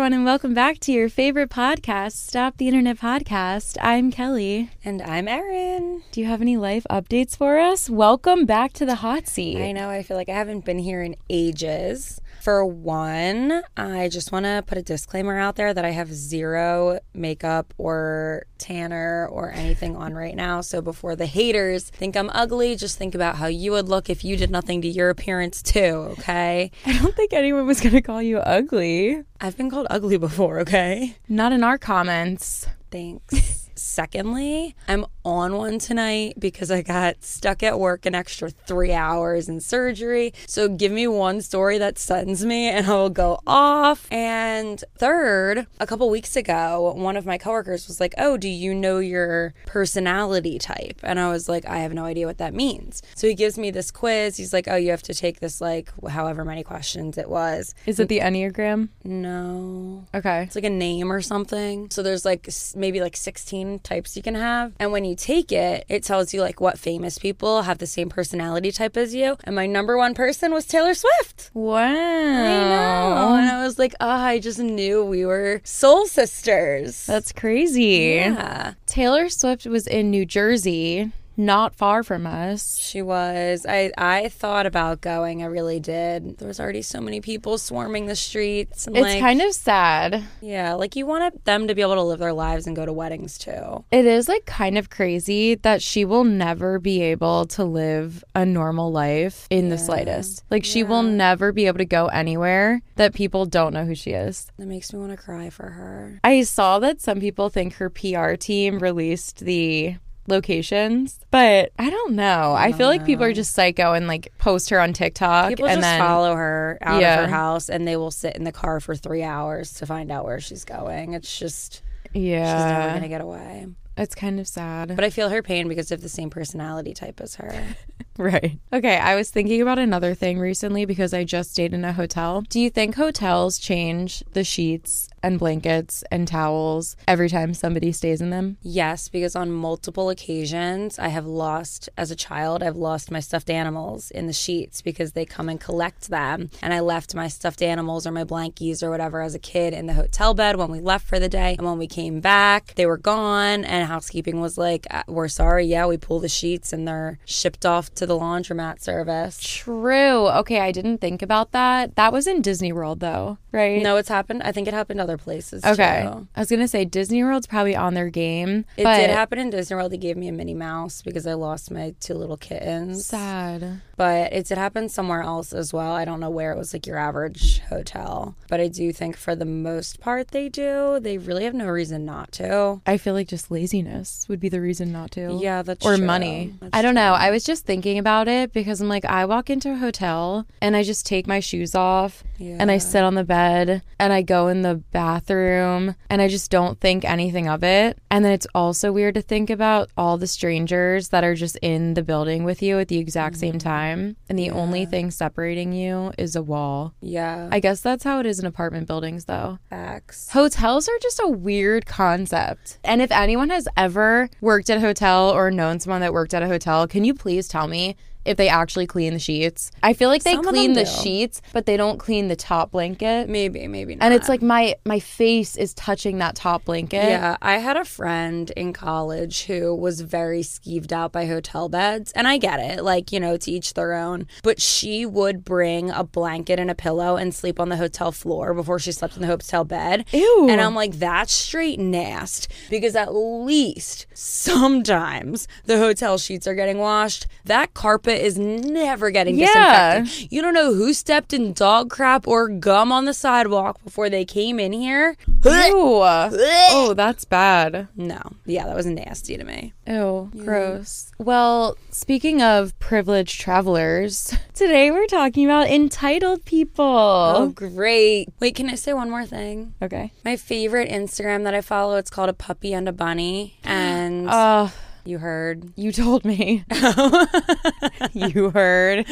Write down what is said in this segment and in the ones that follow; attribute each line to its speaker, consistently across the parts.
Speaker 1: everyone, and welcome back to your favorite podcast, Stop the Internet Podcast. I'm Kelee.
Speaker 2: And I'm Erin.
Speaker 1: Do you have any life updates for us? Welcome back to the hot seat.
Speaker 2: I know, I feel like I haven't been here in ages. For one, I just want to put a disclaimer out there that I have zero makeup or tanner or anything on right now. So before the haters think I'm ugly, just think about how you would look if you did nothing to your appearance too, okay?
Speaker 1: I don't think anyone was going to call you ugly.
Speaker 2: I've been called ugly before, okay?
Speaker 1: Not in our comments.
Speaker 2: Thanks. Secondly, I'm on one tonight because I got stuck at work an extra three hours in surgery. So give me one story that sends me and I will go off. And third, a couple weeks ago, one of my coworkers was like, Oh, do you know your personality type? And I was like, I have no idea what that means. So he gives me this quiz. He's like, Oh, you have to take this, like, however many questions it was.
Speaker 1: Is it the Enneagram?
Speaker 2: No.
Speaker 1: Okay.
Speaker 2: It's like a name or something. So there's like maybe like 16 types you can have. And when you take it, it tells you like what famous people have the same personality type as you. And my number one person was Taylor Swift.
Speaker 1: Wow.
Speaker 2: I know. And I was like, oh, I just knew we were soul sisters.
Speaker 1: That's crazy.
Speaker 2: yeah.
Speaker 1: Taylor Swift was in New Jersey, not far from us.
Speaker 2: She was. I I thought about going. I really did. There was already so many people swarming the streets. And
Speaker 1: It's
Speaker 2: like,
Speaker 1: kind of sad.
Speaker 2: yeah, like you want them to be able to live their lives and go to weddings too.
Speaker 1: It is like kind of crazy that she will never be able to live a normal life in the slightest. Like she will never be able to go anywhere that people don't know who she is.
Speaker 2: That makes me want to cry for her.
Speaker 1: I saw that some people think her PR team released the locations, but I don't know. I, feel like people are just psycho and like post her on TikTok
Speaker 2: People
Speaker 1: and
Speaker 2: just
Speaker 1: then
Speaker 2: follow her out
Speaker 1: Yeah.
Speaker 2: of her house and they will sit in the car for three hours to find out where she's going. It's just yeah, she's never gonna get away.
Speaker 1: it's kind of sad.
Speaker 2: But I feel her pain because of the same personality type as her.
Speaker 1: Right. Okay, I was thinking about another thing recently because I just stayed in a hotel. Do you think hotels change the sheets and blankets and towels every time somebody stays in them?
Speaker 2: yes, because on multiple occasions I have lost as a child, I've lost my stuffed animals in the sheets because they come and collect them. And I left my stuffed animals or my blankies or whatever as a kid in the hotel bed when we left for the day. And when we came back, they were gone and housekeeping was like, "Uh, "We're sorry. Yeah, we pull the sheets and they're shipped off to the laundromat service."
Speaker 1: True. Okay, I didn't think about that. That was in Disney World though, right?
Speaker 2: No, it's happened. I think it happened other places.
Speaker 1: Okay.
Speaker 2: too.
Speaker 1: I was going to say Disney World's probably on their game.
Speaker 2: It
Speaker 1: but
Speaker 2: did happen in Disney World. They gave me a Minnie Mouse because I lost my two little kittens.
Speaker 1: Sad.
Speaker 2: But it did happen somewhere else as well. I don't know where it was like your average hotel. But I do think for the most part they do. They really have no reason not to.
Speaker 1: I feel like just laziness would be the reason not to.
Speaker 2: Yeah, that's
Speaker 1: or
Speaker 2: true.
Speaker 1: money.
Speaker 2: That's
Speaker 1: I don't know. I was just thinking about it because I'm like, I walk into a hotel and I just take my shoes off and I sit on the bed and I go in the bathroom and I just don't think anything of it. And then it's also weird to think about all the strangers that are just in the building with you at the exact same mm. time. And the only thing separating you is a wall.
Speaker 2: Yeah.
Speaker 1: I guess that's how it is in apartment buildings, though.
Speaker 2: Facts.
Speaker 1: Hotels are just a weird concept. And if anyone has ever worked at a hotel or known someone that worked at a hotel, can you please tell me if they actually clean the sheets? I feel like they
Speaker 2: Some of
Speaker 1: clean the
Speaker 2: do.
Speaker 1: sheets, but they don't clean the top blanket.
Speaker 2: Maybe, maybe not.
Speaker 1: And it's like my my face is touching that top blanket.
Speaker 2: Yeah, I had a friend in college who was very skeeved out by hotel beds. And I get it, like, you know, to each their own. But she would bring a blanket and a pillow and sleep on the hotel floor before she slept in the hotel bed.
Speaker 1: Ew.
Speaker 2: And I'm like, that's straight nast. Because at least sometimes the hotel sheets are getting washed. That carpet is never getting
Speaker 1: Yeah.
Speaker 2: disinfected. You don't know who stepped in dog crap or gum on the sidewalk before they came in here.
Speaker 1: Ew. Oh, that's bad.
Speaker 2: No. Yeah, that was nasty to me.
Speaker 1: Ew, gross. Well, speaking of privileged travelers, today we're talking about entitled people.
Speaker 2: Oh, great. Wait, can I say one more thing?
Speaker 1: Okay.
Speaker 2: My favorite Instagram that I follow, it's called A Puppy and a Bunny. And
Speaker 1: Uh,
Speaker 2: You heard.
Speaker 1: You told me. you heard.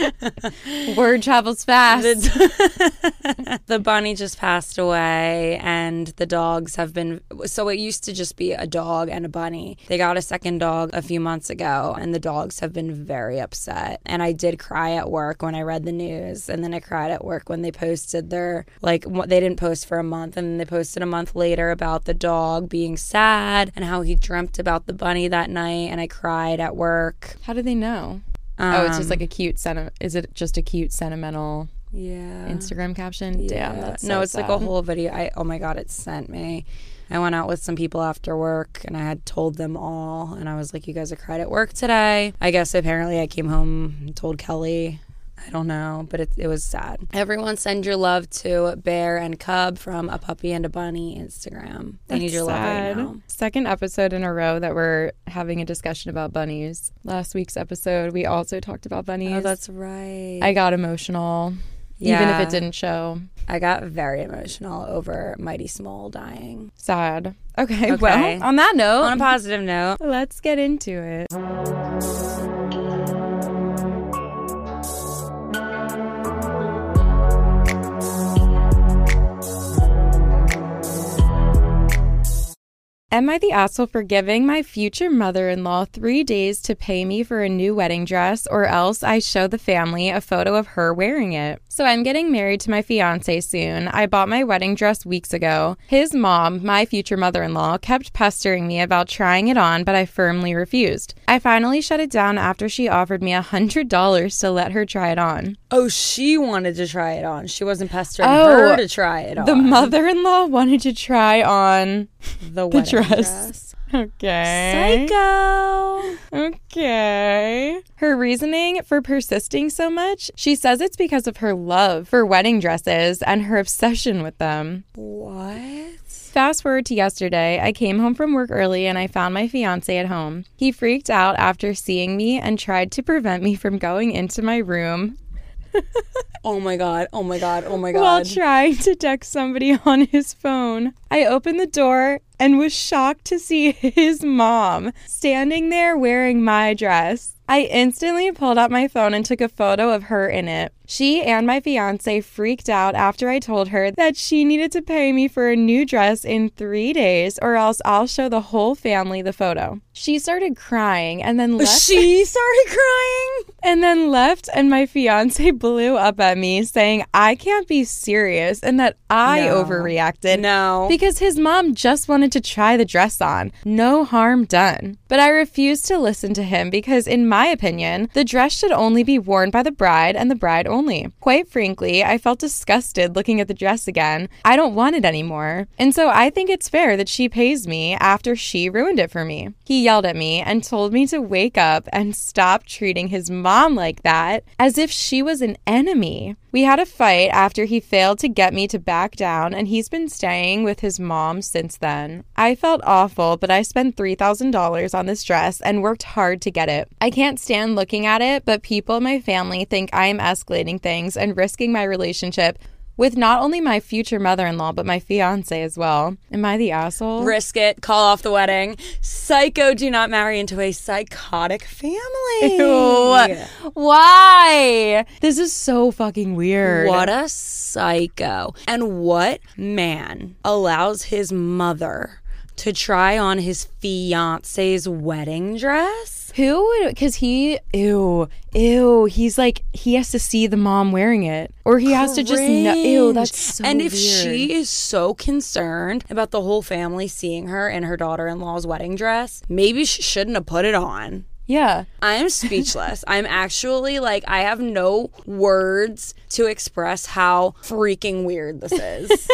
Speaker 1: Word travels fast.
Speaker 2: The, the bunny just passed away, and the dogs have been. So it used to just be a dog and a bunny. They got a second dog a few months ago, and the dogs have been very upset. And I did cry at work when I read the news, and then I cried at work when they posted their like what they didn't post for a month, and then they posted a month later about the dog being sad and how he dreamt about the bunny that night, and I cried at work.
Speaker 1: How do they know? oh, it's just like a um, cute senti- Is it just a cute sentimental
Speaker 2: Yeah.
Speaker 1: Instagram caption? Damn,
Speaker 2: Yeah.
Speaker 1: that's
Speaker 2: no,
Speaker 1: so
Speaker 2: it's like a whole video. I oh my god, it sent me. I went out with some people after work and I had told them all and I was like, You guys are cried at work today. I guess apparently I came home and told Kelee. I don't know, but it, it was sad. Everyone send your love to Bear and Cub from A Puppy and a Bunny Instagram. They need
Speaker 1: That's
Speaker 2: your love right now.
Speaker 1: Second episode in a row that we're having a discussion about bunnies. Last week's episode, we also talked about bunnies.
Speaker 2: Oh, that's right.
Speaker 1: I got emotional, Yeah. even if it didn't show.
Speaker 2: I got very emotional over Mighty Small dying.
Speaker 1: Sad. Okay,
Speaker 2: Okay.
Speaker 1: well, on that note,
Speaker 2: On a positive note,
Speaker 1: let's get into it. Am I the asshole for giving my future mother in law three days to pay me for a new wedding dress, or else I show the family a photo of her wearing it? So I'm getting married to my fiance soon. I bought my wedding dress weeks ago. His mom, my future mother in law, kept pestering me about trying it on, but I firmly refused. I finally shut it down after she offered me a $100 to let her try it on.
Speaker 2: Oh, she wanted to try it on. She wasn't pestering
Speaker 1: Oh,
Speaker 2: her to try it on.
Speaker 1: The mother in law wanted to try on
Speaker 2: the, wedding
Speaker 1: dress.
Speaker 2: dress.
Speaker 1: Okay.
Speaker 2: Psycho.
Speaker 1: Okay. Her reasoning for persisting so much, she says it's because of her love for wedding dresses and her obsession with them.
Speaker 2: What?
Speaker 1: Fast forward to yesterday, I came home from work early and I found my fiance at home. He freaked out after seeing me and tried to prevent me from going into my room
Speaker 2: Oh my god. Oh my god. Oh my god.
Speaker 1: while trying to text somebody on his phone. I opened the door and was shocked to see his mom standing there wearing my dress. I instantly pulled out my phone and took a photo of her in it. She and my fiance freaked out after I told her that she needed to pay me for a new dress in three days or else I'll show the whole family the photo. She started crying and then left.
Speaker 2: she started crying.
Speaker 1: And then left, and my fiance blew up at me saying I can't be serious and that I
Speaker 2: No.
Speaker 1: overreacted.
Speaker 2: No.
Speaker 1: Because his mom just wanted to try the dress on. No harm done. But I refused to listen to him because, in my opinion, the dress should only be worn by the bride and the bride only. Quite frankly, I felt disgusted looking at the dress again. I don't want it anymore. And so I think it's fair that she pays me after she ruined it for me. He yelled at me and told me to wake up and stop treating his mom like that as if she was an enemy. We had a fight after he failed to get me to back down, and he's been staying with his mom since then. I felt awful, but I spent $3,000 on this dress and worked hard to get it. I can't stand looking at it, but people in my family think I am escalating things and risking my relationship with not only my future mother in law, but my fiance as well. Am I the asshole?
Speaker 2: Risk it. Call off the wedding. Psycho. Do not marry into a psychotic family.
Speaker 1: Ew. Why? This is so fucking weird.
Speaker 2: What a psycho. And what man allows his mother to try on his fiance's wedding dress?
Speaker 1: Who would, because he, ew, ew, he's like, he has to see the mom wearing it. Or he has to just know, ew, that's so
Speaker 2: And if
Speaker 1: weird.
Speaker 2: she is so concerned about the whole family seeing her in her daughter in law's wedding dress, maybe she shouldn't have put it on.
Speaker 1: Yeah.
Speaker 2: I am speechless. I'm actually like, I have no words to express how freaking weird this is.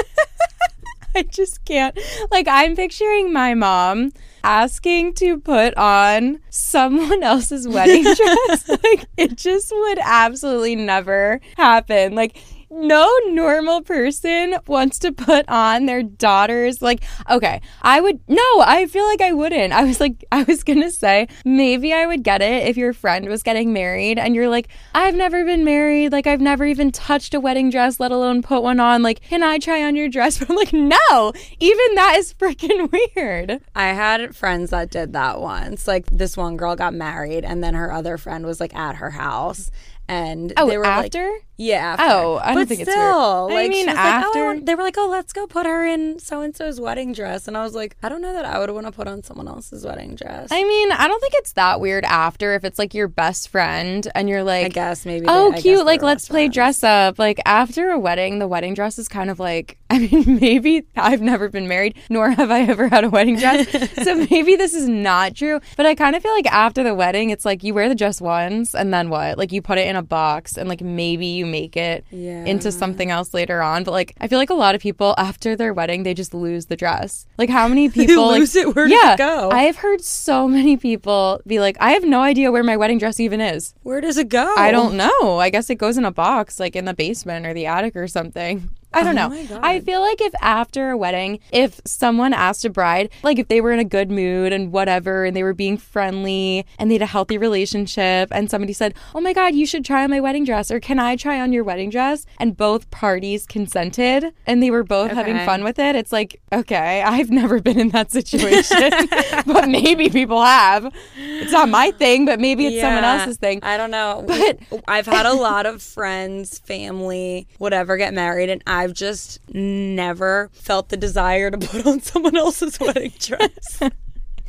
Speaker 1: I just can't. Like, I'm picturing my mom asking to put on someone else's wedding dress. like, it just would absolutely never happen. Like, no normal person wants to put on their daughter's like okay i would no i feel like i wouldn't. I was like i was gonna say maybe i would get it if your friend was getting married and you're like i've never been married. Like i've never even touched a wedding dress let alone put one on. Like can i try on your dress? But i'm like no even that is freaking weird.
Speaker 2: I had friends that did that once. Like this one girl got married and then her other friend was like at her house and
Speaker 1: oh
Speaker 2: they were like,
Speaker 1: after
Speaker 2: yeah. After.
Speaker 1: Oh, I don't
Speaker 2: but
Speaker 1: think it's
Speaker 2: still,
Speaker 1: weird. I
Speaker 2: Like,
Speaker 1: mean,
Speaker 2: she was
Speaker 1: after-
Speaker 2: Like, oh, they were like, "Oh, let's go put her in so and so's wedding dress," and I was like, "I don't know that I would want to put on someone else's wedding dress."
Speaker 1: I mean, I don't think it's that weird after if it's like your best friend and you're like,
Speaker 2: I guess maybe.
Speaker 1: oh,
Speaker 2: they-
Speaker 1: cute, like let's play
Speaker 2: friends.
Speaker 1: dress up. Like after a wedding, the wedding dress is kind of like, I mean, maybe I've never been married, nor have I ever had a wedding dress. so maybe this is not true. But I kind of feel like after the wedding, it's like you wear the dress once and then what? Like you put it in a box and like maybe you make it
Speaker 2: Yeah.
Speaker 1: into something else later on. But like I feel like a lot of people after their wedding, they just lose the dress. Like how many people like,
Speaker 2: lose it? Where does it go?
Speaker 1: I have heard so many people be like, I have no idea where my wedding dress even is.
Speaker 2: Where does it go?
Speaker 1: I don't know. I guess it goes in a box, like in the basement or the attic or something. I don't
Speaker 2: Oh
Speaker 1: know. I feel like if after a wedding, if someone asked a bride, like if they were in a good mood and whatever, and they were being friendly and they had a healthy relationship, and somebody said, Oh my God, you should try on my wedding dress, or can I try on your wedding dress? And both parties consented and they were both having fun with it, it's like, okay, I've never been in that situation, but maybe people have. It's not my thing, but maybe it's someone else's thing.
Speaker 2: I don't know.
Speaker 1: But-
Speaker 2: I've had a lot of friends, family, whatever, get married, and I've just never felt the desire to put on someone else's wedding dress.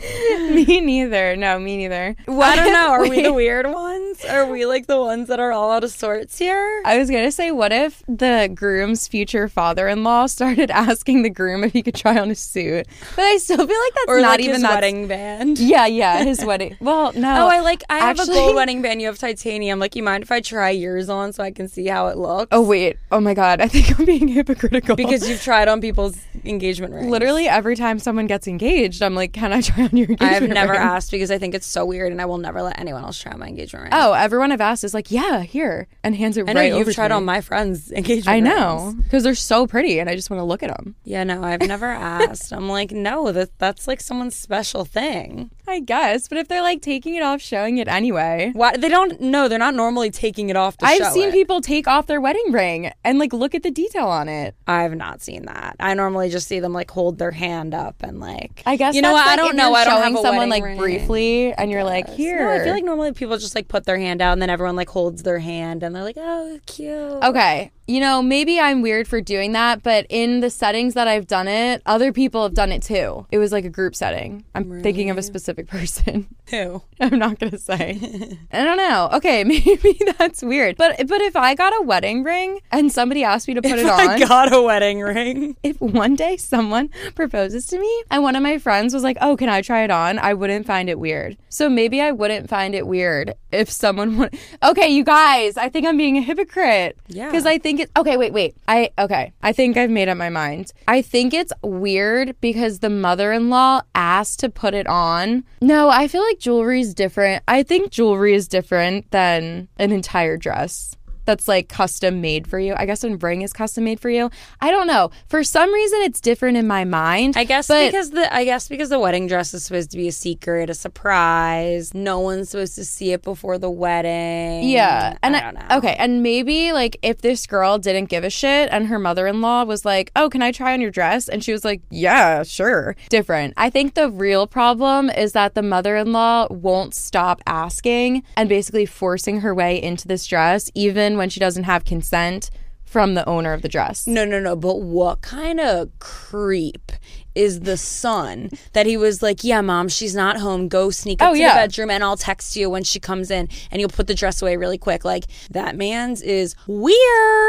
Speaker 1: me neither. No, me neither.
Speaker 2: I don't know. Are we the weird ones? Are we like the ones that are all out of sorts here?
Speaker 1: I was gonna say, what if the groom's future father-in-law started asking the groom if he could try on a suit? But I still feel like that's
Speaker 2: Or
Speaker 1: not
Speaker 2: like
Speaker 1: even
Speaker 2: his
Speaker 1: that.
Speaker 2: wedding band?
Speaker 1: Yeah, yeah, his wedding. Well, no.
Speaker 2: Oh, I like. I have
Speaker 1: Actually-
Speaker 2: a gold wedding band. You have titanium. Like, you mind if I try yours on so I can see how it looks?
Speaker 1: Oh wait. Oh my god. I think I'm being hypocritical
Speaker 2: because you've tried on people's engagement rings.
Speaker 1: literally every time someone gets engaged, I'm like, can I try on your engagement
Speaker 2: I've never
Speaker 1: ring?
Speaker 2: asked because I think it's so weird, and I will never let anyone else try on my engagement ring.
Speaker 1: Oh, everyone I've asked is like, yeah, here, and hands it
Speaker 2: I know
Speaker 1: right
Speaker 2: you've tried on my friends' engagement.
Speaker 1: I know because they're so pretty, and I just want to look at them.
Speaker 2: Yeah, no, I've never asked. I'm like, no, that that's like someone's special thing.
Speaker 1: I guess, but if they're like taking it off, showing it anyway.
Speaker 2: Why they don't? No, they're not normally taking it off. To
Speaker 1: I've
Speaker 2: show
Speaker 1: seen
Speaker 2: it.
Speaker 1: people take off their wedding ring and like look at the detail on it.
Speaker 2: I've not seen that. I normally just see them like hold their hand up and like.
Speaker 1: I guess
Speaker 2: you know what? I don't know. I don't have
Speaker 1: someone like
Speaker 2: ring.
Speaker 1: briefly, and you're like, here.
Speaker 2: No, I feel like normally people just like put their hand out and then everyone like holds their hand and they're like, oh, cute.
Speaker 1: Okay, you know, maybe I'm weird for doing that, but in the settings that I've done it, other people have done it too. It was like a group setting. I'm thinking of a specific person.
Speaker 2: Who?
Speaker 1: I'm not gonna say. I don't know. Okay, maybe that's weird. But but if I got a wedding ring and somebody asked me to put it on,
Speaker 2: I got a wedding ring.
Speaker 1: if one day someone proposes to me and one of my friends was like, "Oh, can I try it on?" I wouldn't find it weird. So maybe I wouldn't find it weird if someone would. Okay, you guys, I think I'm being a hypocrite.
Speaker 2: Yeah.
Speaker 1: Because I think it. Okay, wait, wait. I okay. I think I've made up my mind. I think it's weird because the mother-in-law asked to put it on. No, I feel like jewelry is different. I think jewelry is different than an entire dress that's like custom made for you. I guess when ring is custom made for you. I don't know. For some reason, it's different in my mind.
Speaker 2: I guess
Speaker 1: but
Speaker 2: because the I guess because the wedding dress is supposed to be a secret, a surprise. No one's supposed to see it before the wedding.
Speaker 1: yeah, and
Speaker 2: I don't know.
Speaker 1: okay, and maybe like if this girl didn't give a shit and her mother-in-law was like, "Oh, can I try on your dress?" and she was like, "Yeah, sure." Different. I think the real problem is that the mother-in-law won't stop asking and basically forcing her way into this dress, even when she doesn't have consent from the owner of the dress.
Speaker 2: No, no, no. But what kind of creep is the son that he was like, "Yeah, mom, she's not home. Go sneak up
Speaker 1: Oh,
Speaker 2: to
Speaker 1: yeah.
Speaker 2: the bedroom, and I'll text you when she comes in, and you'll put the dress away really quick." Like that man's is weird.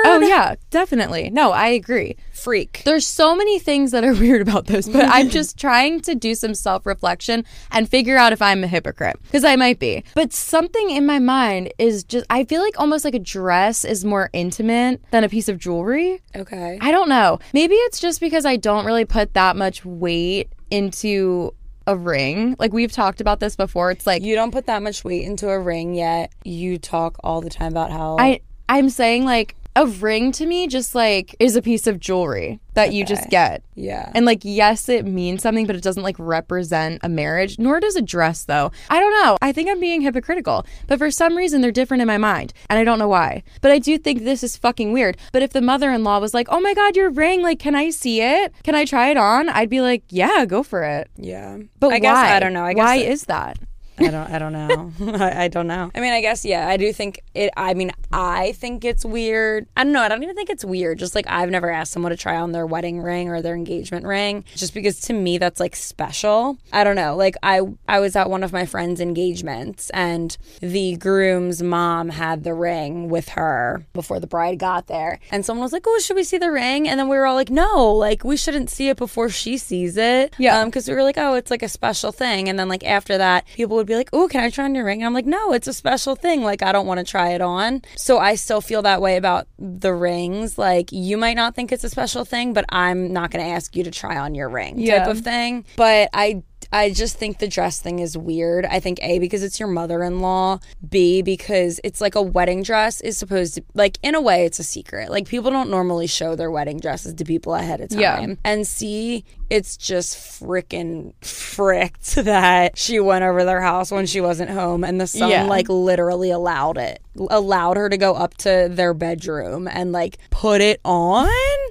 Speaker 1: Oh yeah, definitely. No, I agree.
Speaker 2: freak.
Speaker 1: There's so many things that are weird about this, but I'm just trying to do some self reflection and figure out if I'm a hypocrite because I might be. But something in my mind is just, I feel like almost like a dress is more intimate than a piece of jewelry.
Speaker 2: Okay.
Speaker 1: I don't know. Maybe it's just because I don't really put that much weight into a ring. Like we've talked about this before. It's like,
Speaker 2: You don't put that much weight into a ring yet. You talk all the time about how
Speaker 1: I, I'm saying like, a ring to me just like is a piece of jewelry that you just get.
Speaker 2: Yeah.
Speaker 1: And like, yes, it means something, but it doesn't like represent a marriage, nor does a dress, though. I don't know. I think I'm being hypocritical, but for some reason, they're different in my mind. And I don't know why. But I do think this is fucking weird. But if the mother in law was like, oh my God, your ring, like, can I see it? Can I try it on? I'd be like, yeah, go for it.
Speaker 2: yeah.
Speaker 1: But
Speaker 2: I
Speaker 1: why?
Speaker 2: guess I don't know. I guess
Speaker 1: why
Speaker 2: it-
Speaker 1: is that?
Speaker 2: I don't. I don't know. I, I don't know. I mean, I guess yeah. I do think it. I mean, I think it's weird. I don't know. I don't even think it's weird. Just like I've never asked someone to try on their wedding ring or their engagement ring, just because to me that's like special. I don't know. Like I, I was at one of my friends' engagements, and the groom's mom had the ring with her before the bride got there, and someone was like, "Oh, should we see the ring?" And then we were all like, "No, like we shouldn't see it before she sees it."
Speaker 1: Yeah.
Speaker 2: Um, because we were like, oh, it's like a special thing. And then like after that, people would be like, oh, can I try on your ring? And I'm like, no, it's a special thing. Like I don't want to try it on. So I still feel that way about the rings. Like you might not think it's a special thing, but I'm not going to ask you to try on your ring
Speaker 1: Yeah.
Speaker 2: type of thing. But I I just think the dress thing is weird. I think A, because it's your mother in law. B, because it's like a wedding dress is supposed to, like, in a way, it's a secret. Like, people don't normally show their wedding dresses to people ahead of time.
Speaker 1: Yeah.
Speaker 2: And C, it's just freaking fricked that she went over their house when she wasn't home and the son,
Speaker 1: Yeah.
Speaker 2: like, literally allowed it, allowed her to go up to their bedroom and, like, put it on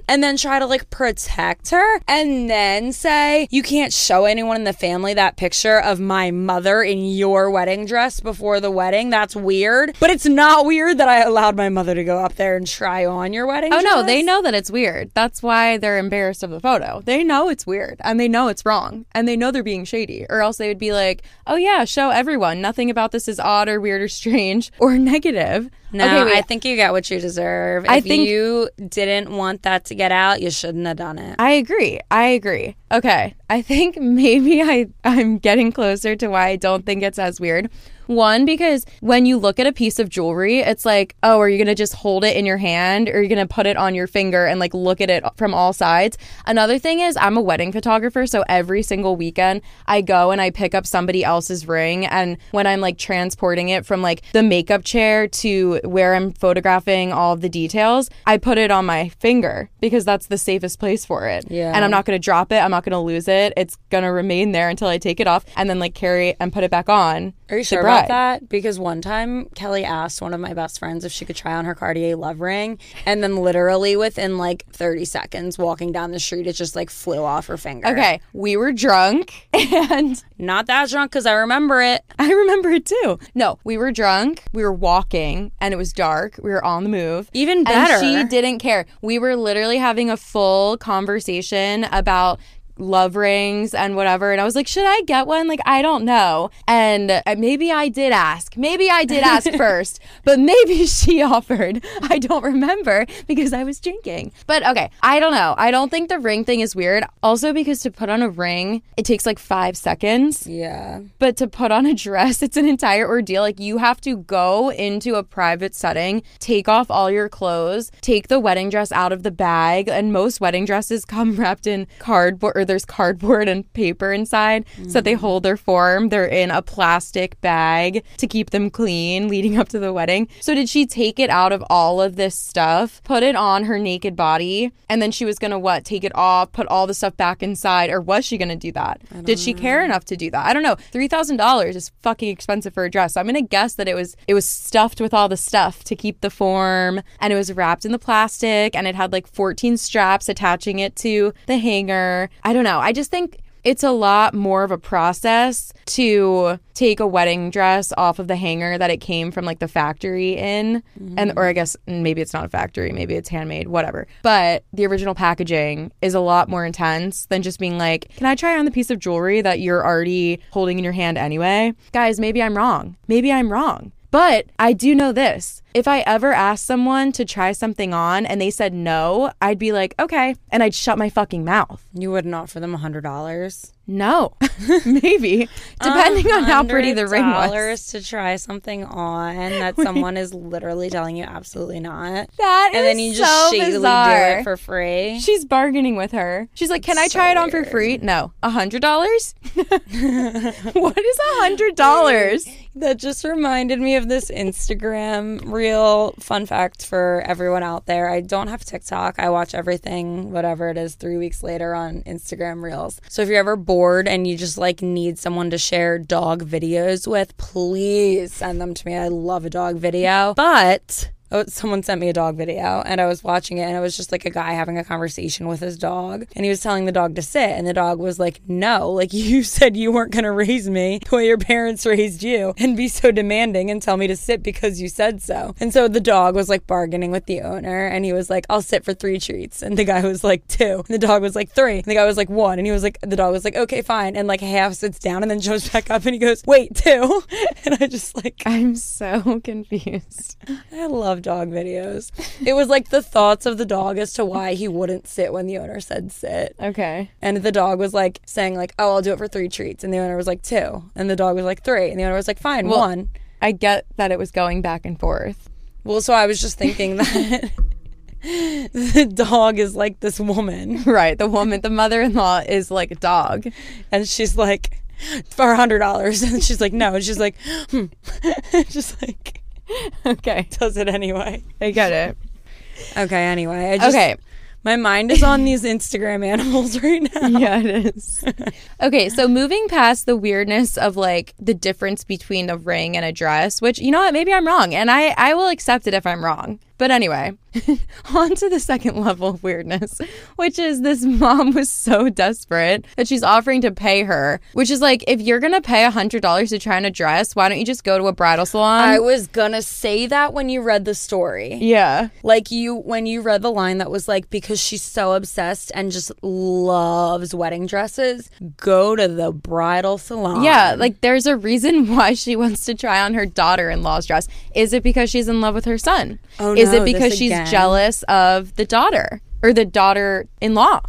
Speaker 2: and then try to, like, protect her and then say, you can't show anyone in the family that picture of my mother in your wedding dress before the wedding. That's weird. But it's not weird that I allowed my mother to go up there and try on your wedding
Speaker 1: Oh, no, they know that it's weird. That's why they're embarrassed of the photo. They know it's weird and they know it's wrong and they know they're being shady, or else they would be like, oh, yeah, show everyone. Nothing about this is odd or weird or strange or negative.
Speaker 2: No,
Speaker 1: Okay, wait.
Speaker 2: I think you got what you deserve. If
Speaker 1: I think-
Speaker 2: you didn't want that to get out, you shouldn't have done it.
Speaker 1: I agree. I agree. Okay. I think maybe I, I'm getting closer to why I don't think it's as weird. One, because when you look at a piece of jewelry, it's like, oh, are you going to just hold it in your hand or are you going to put it on your finger and like look at it from all sides? Another thing is, I'm a wedding photographer. So every single weekend, I go and I pick up somebody else's ring. And when I'm like transporting it from like the makeup chair to where I'm photographing all of the details, I put it on my finger because that's the safest place for it.
Speaker 2: Yeah.
Speaker 1: And I'm not going to drop it. I'm not going to lose it. It's going to remain there until I take it off and then like carry it and put it back on.
Speaker 2: Are you sure. About that? Because one time Kelee asked one of my best friends if she could try on her Cartier love ring, and then literally within like 30 seconds, walking down the street, it just like flew off her finger.
Speaker 1: Okay, we were drunk and
Speaker 2: Not that drunk because I remember it.
Speaker 1: I remember it too. No, we were drunk, we were walking, and it was dark. We were on the move.
Speaker 2: Even
Speaker 1: And
Speaker 2: better.
Speaker 1: she didn't care. We were literally having a full conversation about love rings and whatever. And I was like should I get one? Like I don't know. And maybe I did ask. Maybe I did ask first but maybe she offered. I don't remember because I was drinking. But okay I don't know. I don't think the ring thing is weird. Also because to put on a ring it takes like 5 seconds.
Speaker 2: Yeah.
Speaker 1: but to put on a dress, it's an entire ordeal. Like you have to go into a private setting, take off all your clothes, take the wedding dress out of the bag, and most wedding dresses come wrapped in cardboard or there's cardboard and paper inside so that they hold their form. They're in a plastic bag to keep them clean leading up to the wedding. So did she take it out of all of this stuff, put it on her naked body, and then she was going to what? Take it off, put all the stuff back inside or was she going to do that? Did she care enough to do that? I don't know. $3,000 is fucking expensive for a dress. So I'm going to guess that it was it was stuffed with all the stuff to keep the form and it was wrapped in the plastic and it had like 14 straps attaching it to the hanger. I don't know. I just think it's a lot more of a process to take a wedding dress off of the hanger that it came from like the factory in. And or I guess mm, maybe it's not a factory maybe it's handmade whatever. But the original packaging is a lot more intense than just being like can I try on the piece of jewelry that you're already holding in your hand anyway? Guys maybe I'm wrong. Maybe I'm wrong but I do know this. If I ever asked someone to try something on and they said no, I'd be like, okay. And I'd shut my fucking mouth.
Speaker 2: You wouldn't offer them a hundred dollars.
Speaker 1: No, maybe depending on how pretty the ring was.
Speaker 2: To try something on that someone is literally telling you absolutely not.
Speaker 1: That
Speaker 2: and then you just
Speaker 1: so
Speaker 2: shadily
Speaker 1: bizarre.
Speaker 2: do it for free.
Speaker 1: She's bargaining with her. She's like, "Can I
Speaker 2: so
Speaker 1: try it on for
Speaker 2: weird.
Speaker 1: free?" No, a hundred dollars. what is a hundred dollars?
Speaker 2: That just reminded me of this Instagram reel fun fact for everyone out there. I don't have TikTok. I watch everything, whatever it is, three weeks later on Instagram Reels. So if you're ever bored and you just like need someone to share dog videos with, please send them to me. I love a dog video. But Oh, someone sent me a dog video and I was watching it and it was just like a guy having a conversation with his dog and he was telling the dog to sit and the dog was like, "No, like you said you weren't going to raise me the way your parents raised you and be so demanding and tell me to sit because you said so." And so the dog was like bargaining with the owner and he was like, "I'll sit for 3 treats." And the guy was like, 2. And the dog was like, 3. And the guy was like, 1. And he was like the dog was like, "Okay, fine." And like half sits down and then jumps back up and he goes, "Wait, 2." And I just like
Speaker 1: I'm so confused.
Speaker 2: I love dog videos. It was like the thoughts of the dog as to why he wouldn't sit when the owner said sit.
Speaker 1: Okay.
Speaker 2: And the dog was like saying like, "Oh, I'll do it for 3 treats." And the owner was like, 2. And the dog was like, 3. And the owner was like, "Fine,
Speaker 1: Well-
Speaker 2: 1."
Speaker 1: I get that it was going back and forth.
Speaker 2: Well, so I was just thinking that the dog is like this woman
Speaker 1: Right. The woman, the mother in law is like a dog.
Speaker 2: and she's like for a hundred dollars and she's like no and she's like hmm. just like
Speaker 1: Okay.
Speaker 2: does it anyway
Speaker 1: I get it.
Speaker 2: okay anyway I just,
Speaker 1: Okay.
Speaker 2: my mind is on these instagram animals right now
Speaker 1: Yeah, it is. okay, so moving past the weirdness of like the difference between a ring and a dress, which you know what, maybe I'm wrong, and I I will accept it if I'm wrong. But anyway, on to the second level of weirdness, which is this mom was so desperate that she's offering to pay her, which is like if you're gonna pay a hundred dollars to try on a dress, why don't you just go to a bridal salon?
Speaker 2: I was gonna say that when you read the story.
Speaker 1: yeah.
Speaker 2: Like you, when you read the line that was like, because she's so obsessed and just loves wedding dresses, go to the bridal salon.
Speaker 1: Yeah, like there's a reason why she wants to try on her daughter in law's dress. Is it because she's in love with her son?
Speaker 2: Oh,
Speaker 1: Is
Speaker 2: no,
Speaker 1: it oh,
Speaker 2: because
Speaker 1: she's
Speaker 2: again.
Speaker 1: jealous of the daughter or the daughter in law?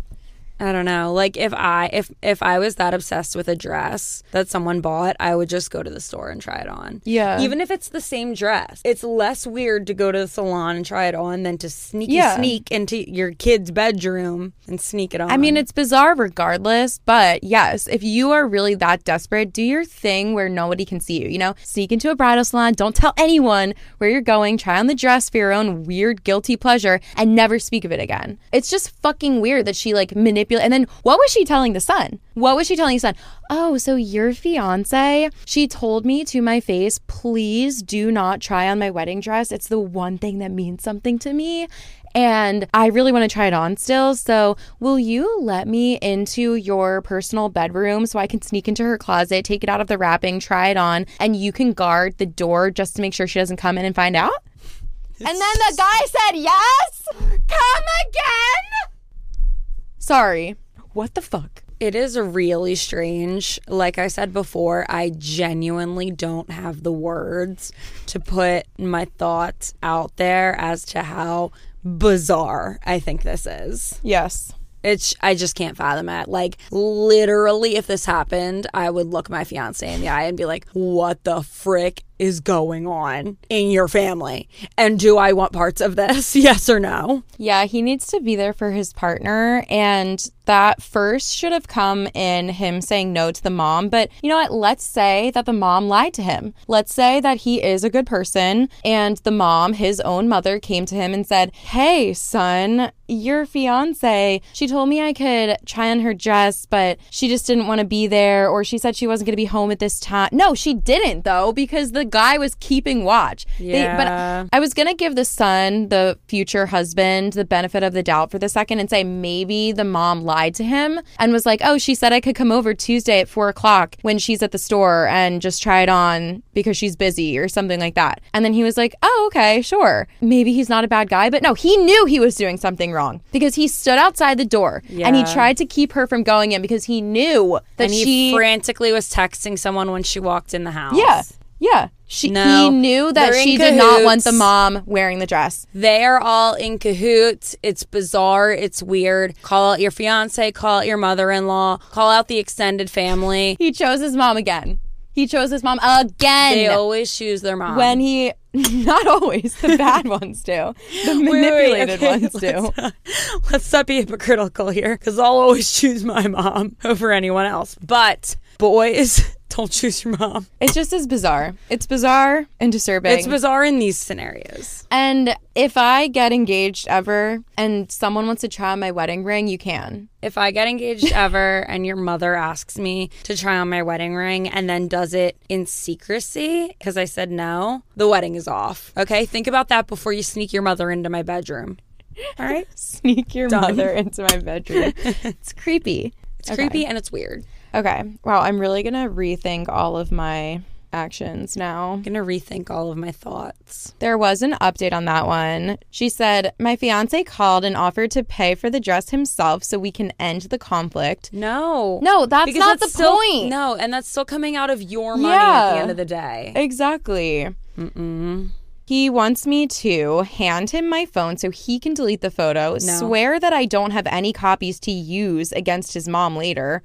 Speaker 2: I don't know. Like if I if if I was that obsessed with a dress that someone bought, I would just go to the store and try it on.
Speaker 1: Yeah.
Speaker 2: Even if it's the same dress. It's less weird to go to the salon and try it on than to sneaky
Speaker 1: Yeah.
Speaker 2: sneak into your kid's bedroom and sneak it on.
Speaker 1: I mean, it's bizarre regardless, but yes, if you are really that desperate, do your thing where nobody can see you. You know, sneak into a bridal salon, don't tell anyone where you're going, try on the dress for your own weird, guilty pleasure, and never speak of it again. It's just fucking weird that she like manipulated. And then what was she telling the son? What was she telling the son? Oh, so your fiance? She told me to my face, please do not try on my wedding dress. It's the one thing that means something to me and I really want to try it on still. So, will you let me into your personal bedroom so I can sneak into her closet, take it out of the wrapping, try it on, and you can guard the door just to make sure she doesn't come in and find out? And then the guy said, Yes, come again. Sorry. What the fuck?
Speaker 2: It is really strange. Like I said before, I genuinely don't have the words to put my thoughts out there as to how bizarre I think this is.
Speaker 1: Yes.
Speaker 2: It's I just can't fathom it. Like literally if this happened, I would look my fiance in the eye and be like, "What the frick is going on in your family? And do I want parts of this? Yes or no?"
Speaker 1: Yeah, he needs to be there for his partner. And that first should have come in him saying no to the mom. But you know what? Let's say that the mom lied to him. Let's say that he is a good person and the mom, his own mother, came to him and said, Hey, son, your fiance, she told me I could try on her dress, but she just didn't want to be there, or she said she wasn't going to be home at this time. No, she didn't, though, because the guy was keeping watch. They-
Speaker 2: Yeah.
Speaker 1: but I was going to give the son, the future husband, the benefit of the doubt for the second and say maybe the mom lied to him and was like, oh, she said I could come over Tuesday at four o'clock when she's at the store and just try it on because she's busy or something like that. And then he was like, oh, okay, sure. Maybe he's not a bad guy. But no, he knew he was doing something wrong because he stood outside the door and he tried to keep her from going in because he knew that
Speaker 2: And he
Speaker 1: she.
Speaker 2: frantically was texting someone when she walked in the house.
Speaker 1: yeah. Yeah. She,
Speaker 2: No,
Speaker 1: he knew that she did not want the mom wearing the dress.
Speaker 2: They are all in cahoots. It's bizarre. It's weird. Call out your fiance, call out your mother in law, call out the extended family.
Speaker 1: He chose his mom again. He chose his mom again.
Speaker 2: They always choose their mom.
Speaker 1: when he, not always, the bad ones do. The
Speaker 2: Wait, wait, wait,
Speaker 1: manipulated
Speaker 2: okay,
Speaker 1: ones do.
Speaker 2: let's, let's not be hypocritical here because I'll always choose my mom over anyone else. But boys, don't choose your mom.
Speaker 1: It's just as bizarre. It's bizarre and disturbing.
Speaker 2: It's bizarre in these scenarios.
Speaker 1: and if I get engaged ever and someone wants to try on my wedding ring, you can.
Speaker 2: If I get engaged ever and your mother asks me to try on my wedding ring and then does it in secrecy because I said no, the wedding is off. Okay? Think about that before you sneak your mother into my bedroom. All right?
Speaker 1: Sneak your mother into my bedroom. it's creepy.
Speaker 2: It's creepy and it's weird.
Speaker 1: Okay. Wow, I'm really going to rethink all of my actions now.
Speaker 2: I'm gonna rethink all of my thoughts.
Speaker 1: There was an update on that one. She said, My fiance called and offered to pay for the dress himself so we can end the conflict.
Speaker 2: No.
Speaker 1: No, that's
Speaker 2: Because
Speaker 1: not
Speaker 2: that's
Speaker 1: the
Speaker 2: still-
Speaker 1: point.
Speaker 2: No, and that's still coming out of your money at the end of the day.
Speaker 1: Exactly. He wants me to hand him my phone so he can delete the photo, swear that I don't have any copies to use against his mom later.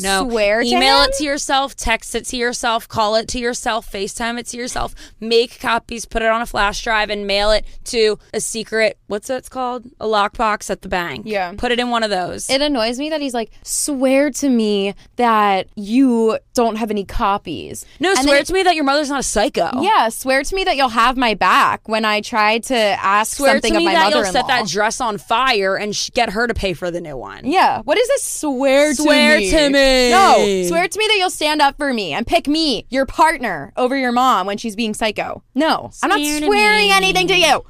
Speaker 2: No.
Speaker 1: Swear to
Speaker 2: Email
Speaker 1: him?
Speaker 2: it to yourself, text it to yourself, call it to yourself, FaceTime it to yourself, make copies, put it on a flash drive, and mail it to a secret, what's it's called? A lockbox at the bank.
Speaker 1: Yeah.
Speaker 2: Put it in one of those.
Speaker 1: It annoys me that he's like, swear to me that you don't have any copies.
Speaker 2: no,
Speaker 1: And
Speaker 2: swear
Speaker 1: then-
Speaker 2: to me that your mother's not a psycho.
Speaker 1: Yeah, swear to me that you'll have my back when I try to ask
Speaker 2: Swear
Speaker 1: something
Speaker 2: to me
Speaker 1: of my
Speaker 2: that
Speaker 1: mother-in-law.
Speaker 2: you'll set that dress on fire and sh- get her to pay for the new one.
Speaker 1: yeah, what is this swear,
Speaker 2: Swear
Speaker 1: to me?
Speaker 2: to me.
Speaker 1: No, swear to me that you'll stand up for me and pick me, your partner, over your mom when she's being psycho. No, I'm not
Speaker 2: Swear to
Speaker 1: swearing anything to you.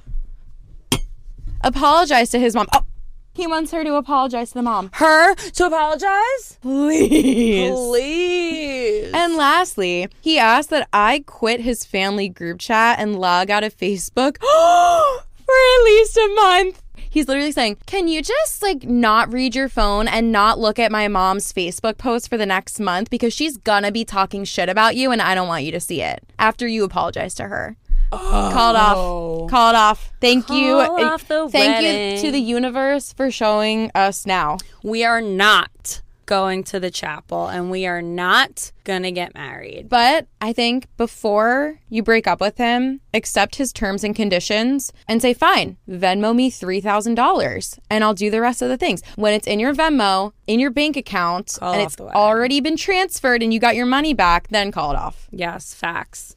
Speaker 1: Apologize to his mom. Oh, he wants her to apologize to the mom.
Speaker 2: Her to apologize?
Speaker 1: Please.
Speaker 2: Please.
Speaker 1: And lastly, he asked that I quit his family group chat and log out of Facebook for at least a month. He's literally saying, Can you just like not read your phone and not look at my mom's Facebook post for the next month because she's gonna be talking shit about you and I don't want you to see it after you apologize to her? Call it off. Oh. Call it off. Thank you.
Speaker 2: Off the
Speaker 1: Thank you to the universe for showing us now.
Speaker 2: we are not going to the chapel and we are not gonna get married.
Speaker 1: But I think before you break up with him, accept his terms and conditions and say, fine, Venmo me $3,000 and I'll do the rest of the things. When it's in your Venmo, in your bank account,
Speaker 2: Call
Speaker 1: and it's already been transferred and you got your money back, then call it off.
Speaker 2: Yes, facts.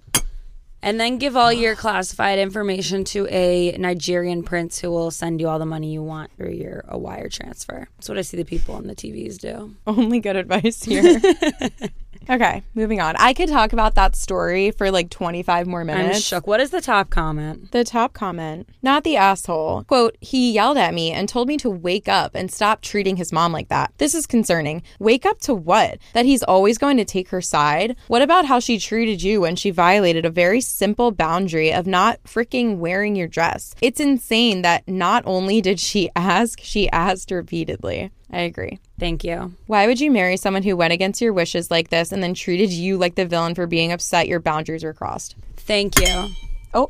Speaker 2: And then give all your classified information to a Nigerian prince who will send you all the money you want through your a wire transfer. That's what I see the people on the TVs do.
Speaker 1: Only good advice here. okay, moving on. I could talk about that story for like 25 more minutes.
Speaker 2: I'm shook. What is the top comment?
Speaker 1: The top comment, not the asshole. Quote, he yelled at me and told me to wake up and stop treating his mom like that. This is concerning. Wake up to what? That he's always going to take her side? What about how she treated you when she violated a very simple boundary of not freaking wearing your dress? It's insane that not only did she ask, she asked repeatedly. I agree.
Speaker 2: Thank you.
Speaker 1: Why would you marry someone who went against your wishes like this and then treated you like the villain for being upset your boundaries were crossed?
Speaker 2: Thank you.
Speaker 1: Oh.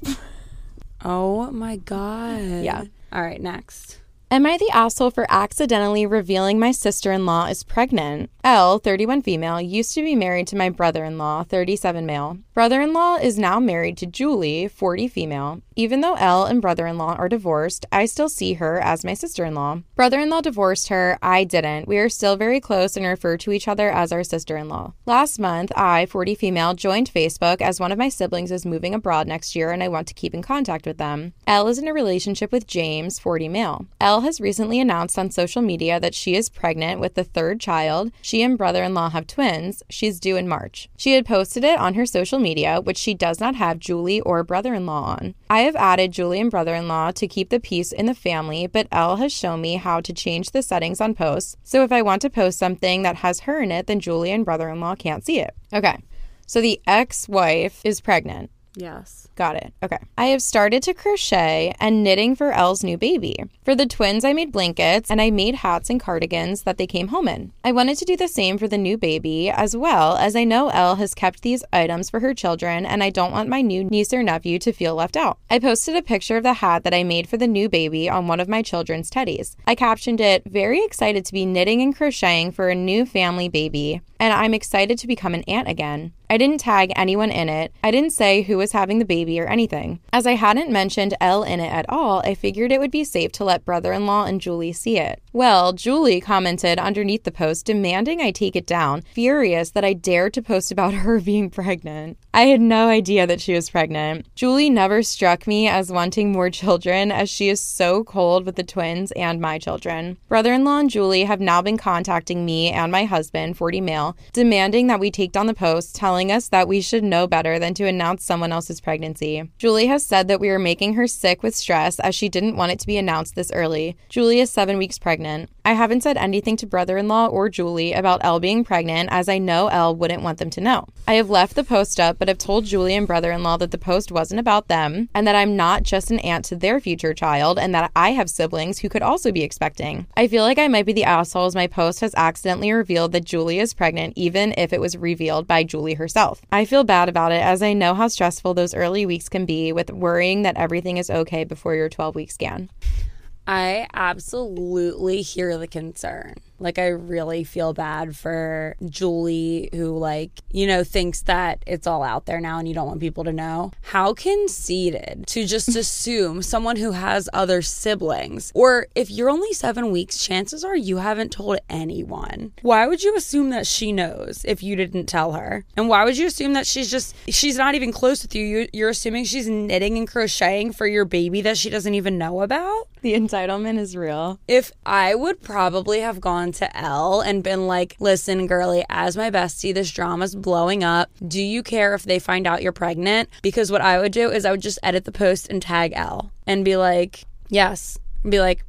Speaker 2: Oh my god.
Speaker 1: Yeah.
Speaker 2: All right, next.
Speaker 1: Am I the asshole for accidentally revealing my sister in law is pregnant? L, 31 female, used to be married to my brother in law, 37 male. Brother in law is now married to Julie, 40 female. Even though L and brother in law are divorced, I still see her as my sister in law. Brother in law divorced her, I didn't. We are still very close and refer to each other as our sister in law. Last month, I, 40 female, joined Facebook as one of my siblings is moving abroad next year and I want to keep in contact with them. L is in a relationship with James, 40 male. L has recently announced on social media that she is pregnant with the third child. She and brother in law have twins. She's due in March. She had posted it on her social media, which she does not have Julie or brother in law on. I have added Julie and brother in law to keep the peace in the family, but Elle has shown me how to change the settings on posts. So if I want to post something that has her in it, then Julie and brother in law can't see it. Okay. So the ex wife is pregnant.
Speaker 2: Yes.
Speaker 1: Got it. Okay. I have started to crochet and knitting for Elle's new baby. For the twins, I made blankets and I made hats and cardigans that they came home in. I wanted to do the same for the new baby as well, as I know Elle has kept these items for her children and I don't want my new niece or nephew to feel left out. I posted a picture of the hat that I made for the new baby on one of my children's teddies. I captioned it, Very excited to be knitting and crocheting for a new family baby, and I'm excited to become an aunt again. I didn't tag anyone in it. I didn't say who was having the baby or anything. As I hadn't mentioned Elle in it at all, I figured it would be safe to let brother in law and Julie see it. Well, Julie commented underneath the post demanding I take it down, furious that I dared to post about her being pregnant. I had no idea that she was pregnant. Julie never struck me as wanting more children, as she is so cold with the twins and my children. Brother in law and Julie have now been contacting me and my husband, 40 male, demanding that we take down the post, telling us that we should know better than to announce someone else's pregnancy. Julie has said that we are making her sick with stress as she didn't want it to be announced this early. Julie is seven weeks pregnant. I haven't said anything to brother in law or Julie about Elle being pregnant, as I know Elle wouldn't want them to know. I have left the post up, but have told Julie and brother in law that the post wasn't about them, and that I'm not just an aunt to their future child, and that I have siblings who could also be expecting. I feel like I might be the asshole as my post has accidentally revealed that Julie is pregnant, even if it was revealed by Julie herself. I feel bad about it, as I know how stressful those early weeks can be with worrying that everything is okay before your 12 week scan.
Speaker 2: I absolutely hear the concern. Like, I really feel bad for Julie, who, like, you know, thinks that it's all out there now and you don't want people to know. How conceited to just assume someone who has other siblings, or if you're only seven weeks, chances are you haven't told anyone. Why would you assume that she knows if you didn't tell her? And why would you assume that she's just, she's not even close with you? You're, you're assuming she's knitting and crocheting for your baby that she doesn't even know about?
Speaker 1: The entitlement is real.
Speaker 2: If I would probably have gone to Elle and been like, listen, girly, as my bestie, this drama's blowing up. Do you care if they find out you're pregnant? Because what I would do is I would just edit the post and tag Elle and be like, yes. And be like,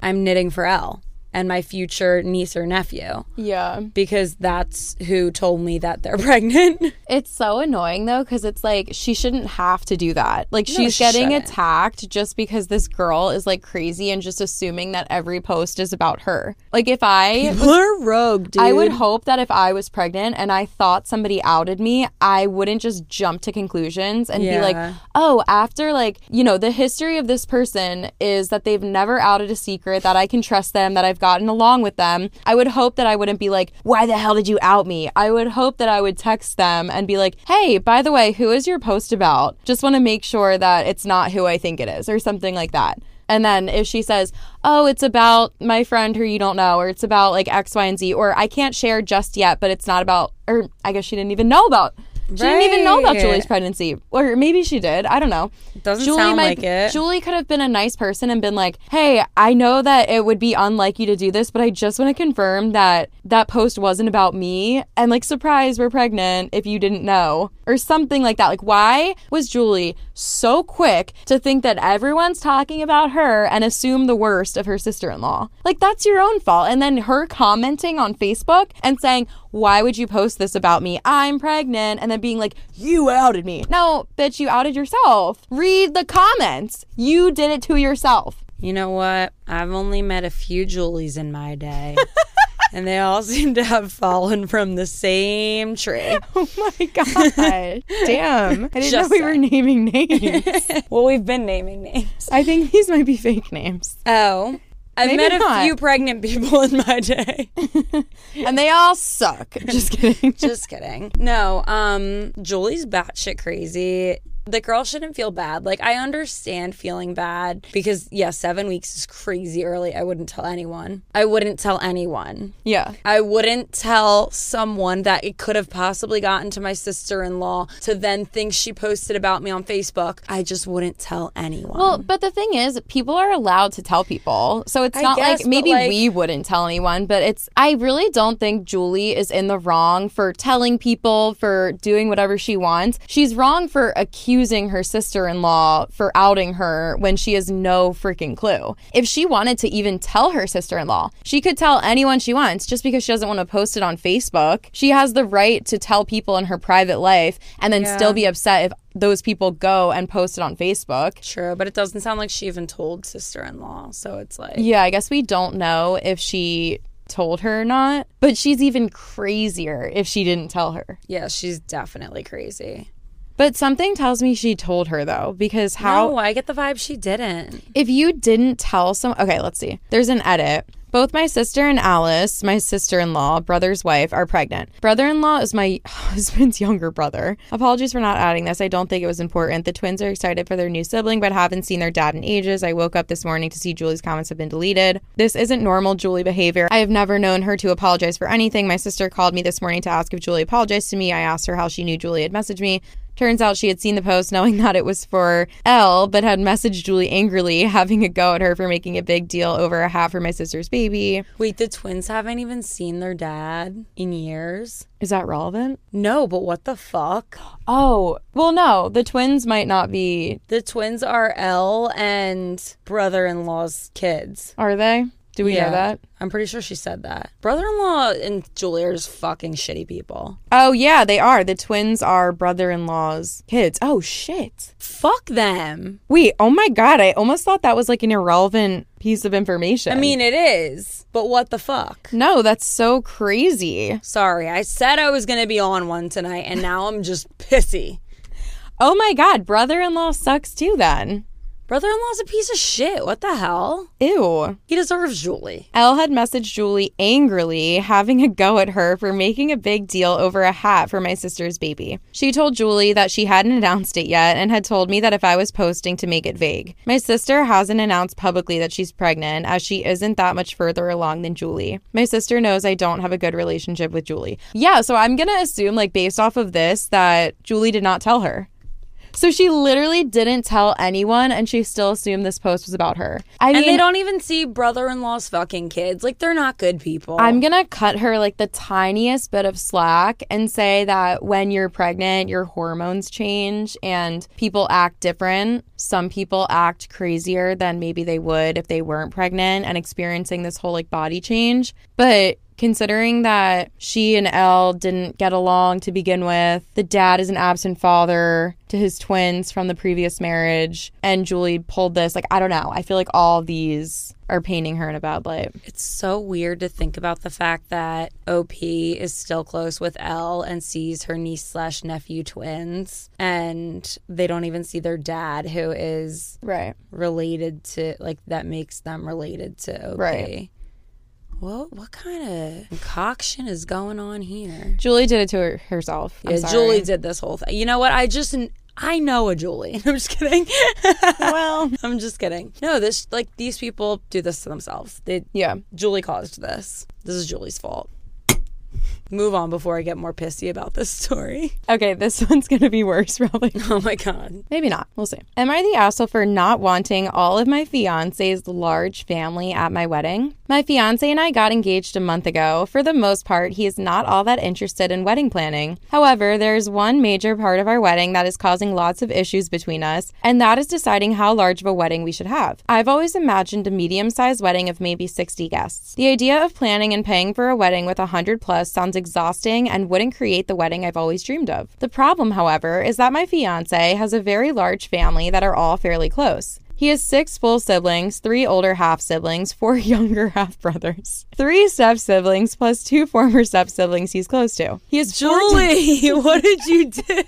Speaker 2: I'm knitting for Elle and my future niece or nephew
Speaker 1: Yeah.
Speaker 2: because that's who told me that they're pregnant.
Speaker 1: It's so annoying though, because it's like she shouldn't have to do that. Like she's
Speaker 2: she
Speaker 1: getting
Speaker 2: shouldn't.
Speaker 1: attacked just because this girl is like crazy and just assuming that every post is about her. Like if I
Speaker 2: We're rogue, dude.
Speaker 1: I would hope that if I was pregnant and I thought somebody outed me, I wouldn't just jump to conclusions and be like, oh, after like, you know, the history of this person is that they've never outed a secret, that I can trust them, that I've gotten along with them. I would hope that I wouldn't be like, why the hell did you out me? I would hope that I would text them and be like, hey, by the way, who is your post about? Just want to make sure that it's not who I think it is or something like that. And then if she says, oh, it's about my friend who you don't know, or it's about like X, Y, and Z, or I can't share just yet, but it's not about, or I guess she didn't even know about. She didn't even know about
Speaker 2: Right.
Speaker 1: Julie's pregnancy. Or maybe she did. I don't know.
Speaker 2: Doesn't sound
Speaker 1: might-
Speaker 2: like it.
Speaker 1: Julie could have been a nice person and been like, hey, I know that it would be unlike you to do this, but I just want to confirm that that post wasn't about me. And like, surprise, we're pregnant if you didn't know. Or something like that. Like, why was Julie so quick to think that everyone's talking about her and assume the worst of her sister in law? Like, that's your own fault. And then her commenting on Facebook and saying, why would you post this about me? I'm pregnant. And then being like, you outed me. No, bitch, you outed yourself. Read the comments. You did it to yourself.
Speaker 2: You know what? I've only met a few Julies in my day. and they all seem to have fallen from the same tree.
Speaker 1: Oh my God. Damn. I didn't
Speaker 2: Just
Speaker 1: know we were naming names.
Speaker 2: well, we've been naming names.
Speaker 1: I think these might be fake names.
Speaker 2: Oh. I've
Speaker 1: Maybe
Speaker 2: met a
Speaker 1: not.
Speaker 2: few pregnant people in my day.
Speaker 1: And they all suck. Just kidding.
Speaker 2: Just kidding. No, um, Julie's batshit crazy. The girl shouldn't feel bad. Like, I understand feeling bad because, yeah, seven weeks is crazy early. I wouldn't tell anyone. I wouldn't tell anyone.
Speaker 1: Yeah.
Speaker 2: I wouldn't tell someone that it could have possibly gotten to my sister in law to then think she posted about me on Facebook. I just wouldn't tell anyone.
Speaker 1: Well, but the thing is, people are allowed to tell people. So it's
Speaker 2: I
Speaker 1: not
Speaker 2: guess,
Speaker 1: like maybe
Speaker 2: like-
Speaker 1: we wouldn't tell anyone, but it's, I really don't think Julie is in the wrong for telling people, for doing whatever she wants. She's wrong for accusing her sister in law for outing her when she has no freaking clue. If she wanted to even tell her sister in law, she could tell anyone she wants just because she doesn't want to post it on Facebook. She has the right to tell people in her private life and then still be upset if those people go and post it on Facebook.
Speaker 2: True, but it doesn't sound like she even told sister in law. So it's like,
Speaker 1: Yeah, I guess we don't know if she told her or not, but she's even crazier if she didn't tell her.
Speaker 2: yeah, she's definitely crazy.
Speaker 1: But something tells me she told her though, because how
Speaker 2: no, I get the vibe she didn't.
Speaker 1: if you didn't tell some okay, let's see. There's an edit Both my sister and Alice, my sister in law, brother's wife, are pregnant. Brother in law is my husband's younger brother. Apologies for not adding this. I don't think it was important. The twins are excited for their new sibling, but haven't seen their dad in ages. I woke up this morning to see Julie's comments have been deleted. This isn't normal Julie behavior. I have never known her to apologize for anything. My sister called me this morning to ask if Julie apologized to me. I asked her how she knew Julie had messaged me. Turns out she had seen the post knowing that it was for Elle, but had messaged Julie angrily, having a go at her for making a big deal over a hat for my sister's baby.
Speaker 2: Wait, the twins haven't even seen their dad in years?
Speaker 1: Is that relevant?
Speaker 2: No, but what the fuck?
Speaker 1: Oh, well, no. The twins might not be.
Speaker 2: The twins are Elle and brother in law's kids.
Speaker 1: Are they? Do we know that?
Speaker 2: I'm pretty sure she said that. Brother in law and Julie are just fucking shitty people.
Speaker 1: Oh, yeah, they are. The twins are brother in law's kids. Oh, shit.
Speaker 2: Fuck them.
Speaker 1: Wait, oh my God. I almost thought that was like an irrelevant piece of information.
Speaker 2: I mean, it is, but what the fuck?
Speaker 1: no, that's so crazy.
Speaker 2: Sorry, I said I was going to be on one tonight, and now I'm just pissy.
Speaker 1: Oh my God. Brother in law sucks too, then.
Speaker 2: Brother in law's a piece of shit. What the hell?
Speaker 1: Ew.
Speaker 2: He deserves Julie.
Speaker 1: Elle had messaged Julie angrily, having a go at her for making a big deal over a hat for my sister's baby. She told Julie that she hadn't announced it yet and had told me that if I was posting to make it vague. My sister hasn't announced publicly that she's pregnant, as she isn't that much further along than Julie. My sister knows I don't have a good relationship with Julie. Yeah, so I'm gonna assume, like, based off of this, that Julie did not tell her. So she literally didn't tell anyone, and she still assumed this post was about her. I
Speaker 2: And
Speaker 1: mean,
Speaker 2: they don't even see brother in law's fucking kids. Like, they're not good people.
Speaker 1: I'm gonna cut her like the tiniest bit of slack and say that when you're pregnant, your hormones change and people act different. Some people act crazier than maybe they would if they weren't pregnant and experiencing this whole like body change. But considering that she and Elle didn't get along to begin with, the dad is an absent father to his twins from the previous marriage, and Julie pulled this, like, I don't know. I feel like all these are painting her in a bad light.
Speaker 2: It's so weird to think about the fact that OP is still close with Elle and sees her niece slash nephew twins, and they don't even see their dad, who is
Speaker 1: Right.
Speaker 2: related to like that makes them related to OP.
Speaker 1: Right.
Speaker 2: What what kind of concoction is going on here?
Speaker 1: Julie did it to her, herself. I'm
Speaker 2: yeah,
Speaker 1: sorry.
Speaker 2: Julie did this whole thing. You know what? I just I know a Julie. I'm just kidding.
Speaker 1: Well,
Speaker 2: I'm just kidding. No, this like these people do this to themselves. They
Speaker 1: yeah.
Speaker 2: Julie caused this. This is Julie's fault. Move on before I get more pissy about this story.
Speaker 1: Okay, this one's gonna be worse, probably.
Speaker 2: Oh my god.
Speaker 1: Maybe not. We'll see. Am I the asshole for not wanting all of my fiance's large family at my wedding? My fiance and I got engaged a month ago. For the most part, he is not all that interested in wedding planning. However, there is one major part of our wedding that is causing lots of issues between us, and that is deciding how large of a wedding we should have. I've always imagined a medium sized wedding of maybe 60 guests. The idea of planning and paying for a wedding with 100 plus sounds exhausting and wouldn't create the wedding I've always dreamed of. The problem, however, is that my fiance has a very large family that are all fairly close. He has six full siblings, three older half siblings, four younger half brothers, three step siblings, plus two former step siblings he's close to. He 14
Speaker 2: Julie, what did you do?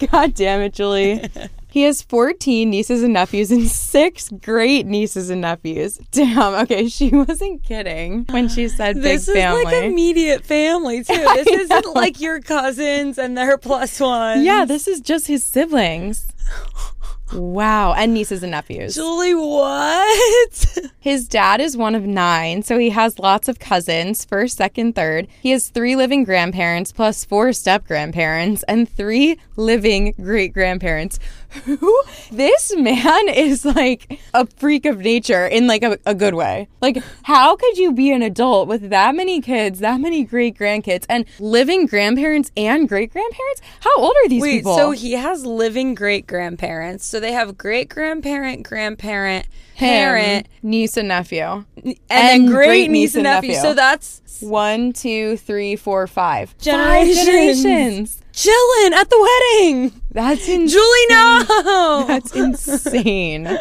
Speaker 1: God damn it, Julie. He has 14 nieces and nephews and six great nieces and nephews. Damn, okay, she wasn't kidding when she said big family.
Speaker 2: This is like immediate family too. This isn't like your cousins and their plus ones.
Speaker 1: yeah, this is just his siblings. Wow, and nieces and nephews.
Speaker 2: Julie, what?
Speaker 1: His dad is one of nine, so he has lots of cousins first, second, third. He has three living grandparents, plus four step grandparents, and three living great grandparents. Who? This man is like a freak of nature in like a, a good way. Like, how could you be an adult with that many kids, that many great grandkids, and living grandparents and great grandparents? How old are these
Speaker 2: Wait,
Speaker 1: people?
Speaker 2: so he has living great grandparents. So they have great grandparent, grandparent,
Speaker 1: Him,
Speaker 2: parent,
Speaker 1: niece and nephew.
Speaker 2: and, then great niece and nephew.
Speaker 1: nephew.
Speaker 2: So that's
Speaker 1: One, two, three, four, five.
Speaker 2: Generations.
Speaker 1: Five generations.
Speaker 2: chilling at the wedding.
Speaker 1: That's insane.
Speaker 2: Julie, no.
Speaker 1: That's insane.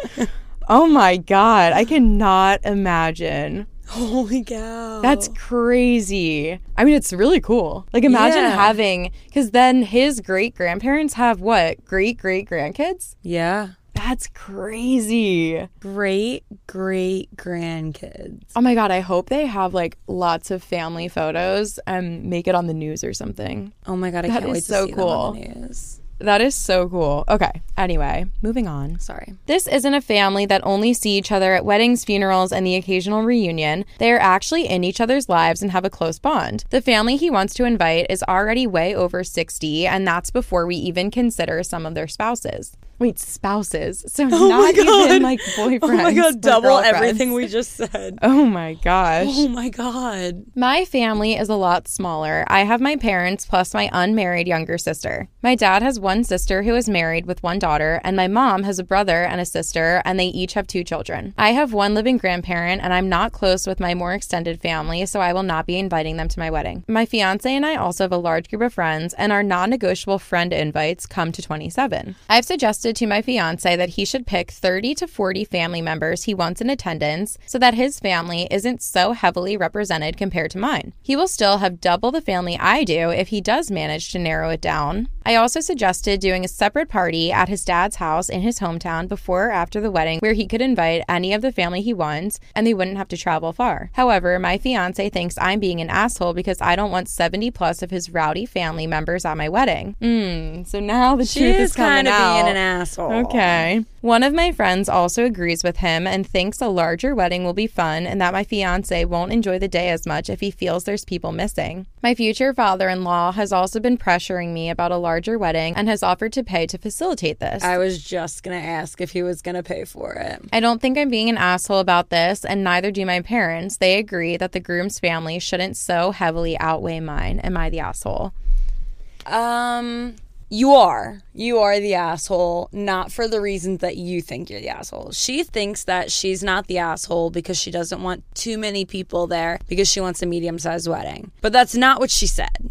Speaker 1: Oh my god, I cannot imagine.
Speaker 2: Holy cow.
Speaker 1: That's crazy. I mean, it's really cool. Like, imagine
Speaker 2: Yeah.
Speaker 1: having, because then his great grandparents have what? Great great grandkids?
Speaker 2: yeah.
Speaker 1: That's crazy.
Speaker 2: Great great grandkids.
Speaker 1: Oh my god, I hope they have like lots of family photos and make it on the news or something.
Speaker 2: Oh my god, I
Speaker 1: That
Speaker 2: can't wait to
Speaker 1: so
Speaker 2: see them on the
Speaker 1: cool.
Speaker 2: news.
Speaker 1: That is so cool. Okay, anyway, moving on.
Speaker 2: Sorry.
Speaker 1: This isn't a family that only see each other at weddings, funerals, and the occasional reunion. They are actually in each other's lives and have a close bond. The family he wants to invite is already way over 60, and that's before we even consider some of their spouses. Wait, spouses. So oh not even like boyfriends.
Speaker 2: Oh my god, double everything we just said.
Speaker 1: Oh my gosh.
Speaker 2: Oh my god.
Speaker 1: My family is a lot smaller. I have my parents plus my unmarried younger sister. My dad has one sister who is married with one daughter, and my mom has a brother and a sister, and they each have two children. I have one living grandparent, and I'm not close with my more extended family, so I will not be inviting them to my wedding. My fiance and I also have a large group of friends, and our non negotiable friend invites come to 27. I've suggested to my fiance that he should pick 30 to 40 family members he wants in attendance so that his family isn't so heavily represented compared to mine. He will still have double the family I do if he does manage to narrow it down. I also suggested doing a separate party at his dad's house in his hometown before or after the wedding where he could invite any of the family he wants and they wouldn't have to travel far. However, my fiance thinks I'm being an asshole because I don't want 70 plus of his rowdy family members at my wedding. Hmm, so now the
Speaker 2: She
Speaker 1: truth
Speaker 2: is
Speaker 1: is coming
Speaker 2: kind of
Speaker 1: out.
Speaker 2: Asshole.
Speaker 1: Okay. One of my friends also agrees with him and thinks a larger wedding will be fun and that my fiance won't enjoy the day as much if he feels there's people missing. My future father in law has also been pressuring me about a larger wedding and has offered to pay to facilitate this.
Speaker 2: I was just gonna ask if he was gonna pay for it.
Speaker 1: I don't think I'm being an asshole about this, and neither do my parents. They agree that the groom's family shouldn't so heavily outweigh mine. Am I the asshole?
Speaker 2: Um, you are. You are the asshole, not for the reasons that you think you're the asshole. She thinks that she's not the asshole because she doesn't want too many people there because she wants a medium sized wedding. But that's not what she said.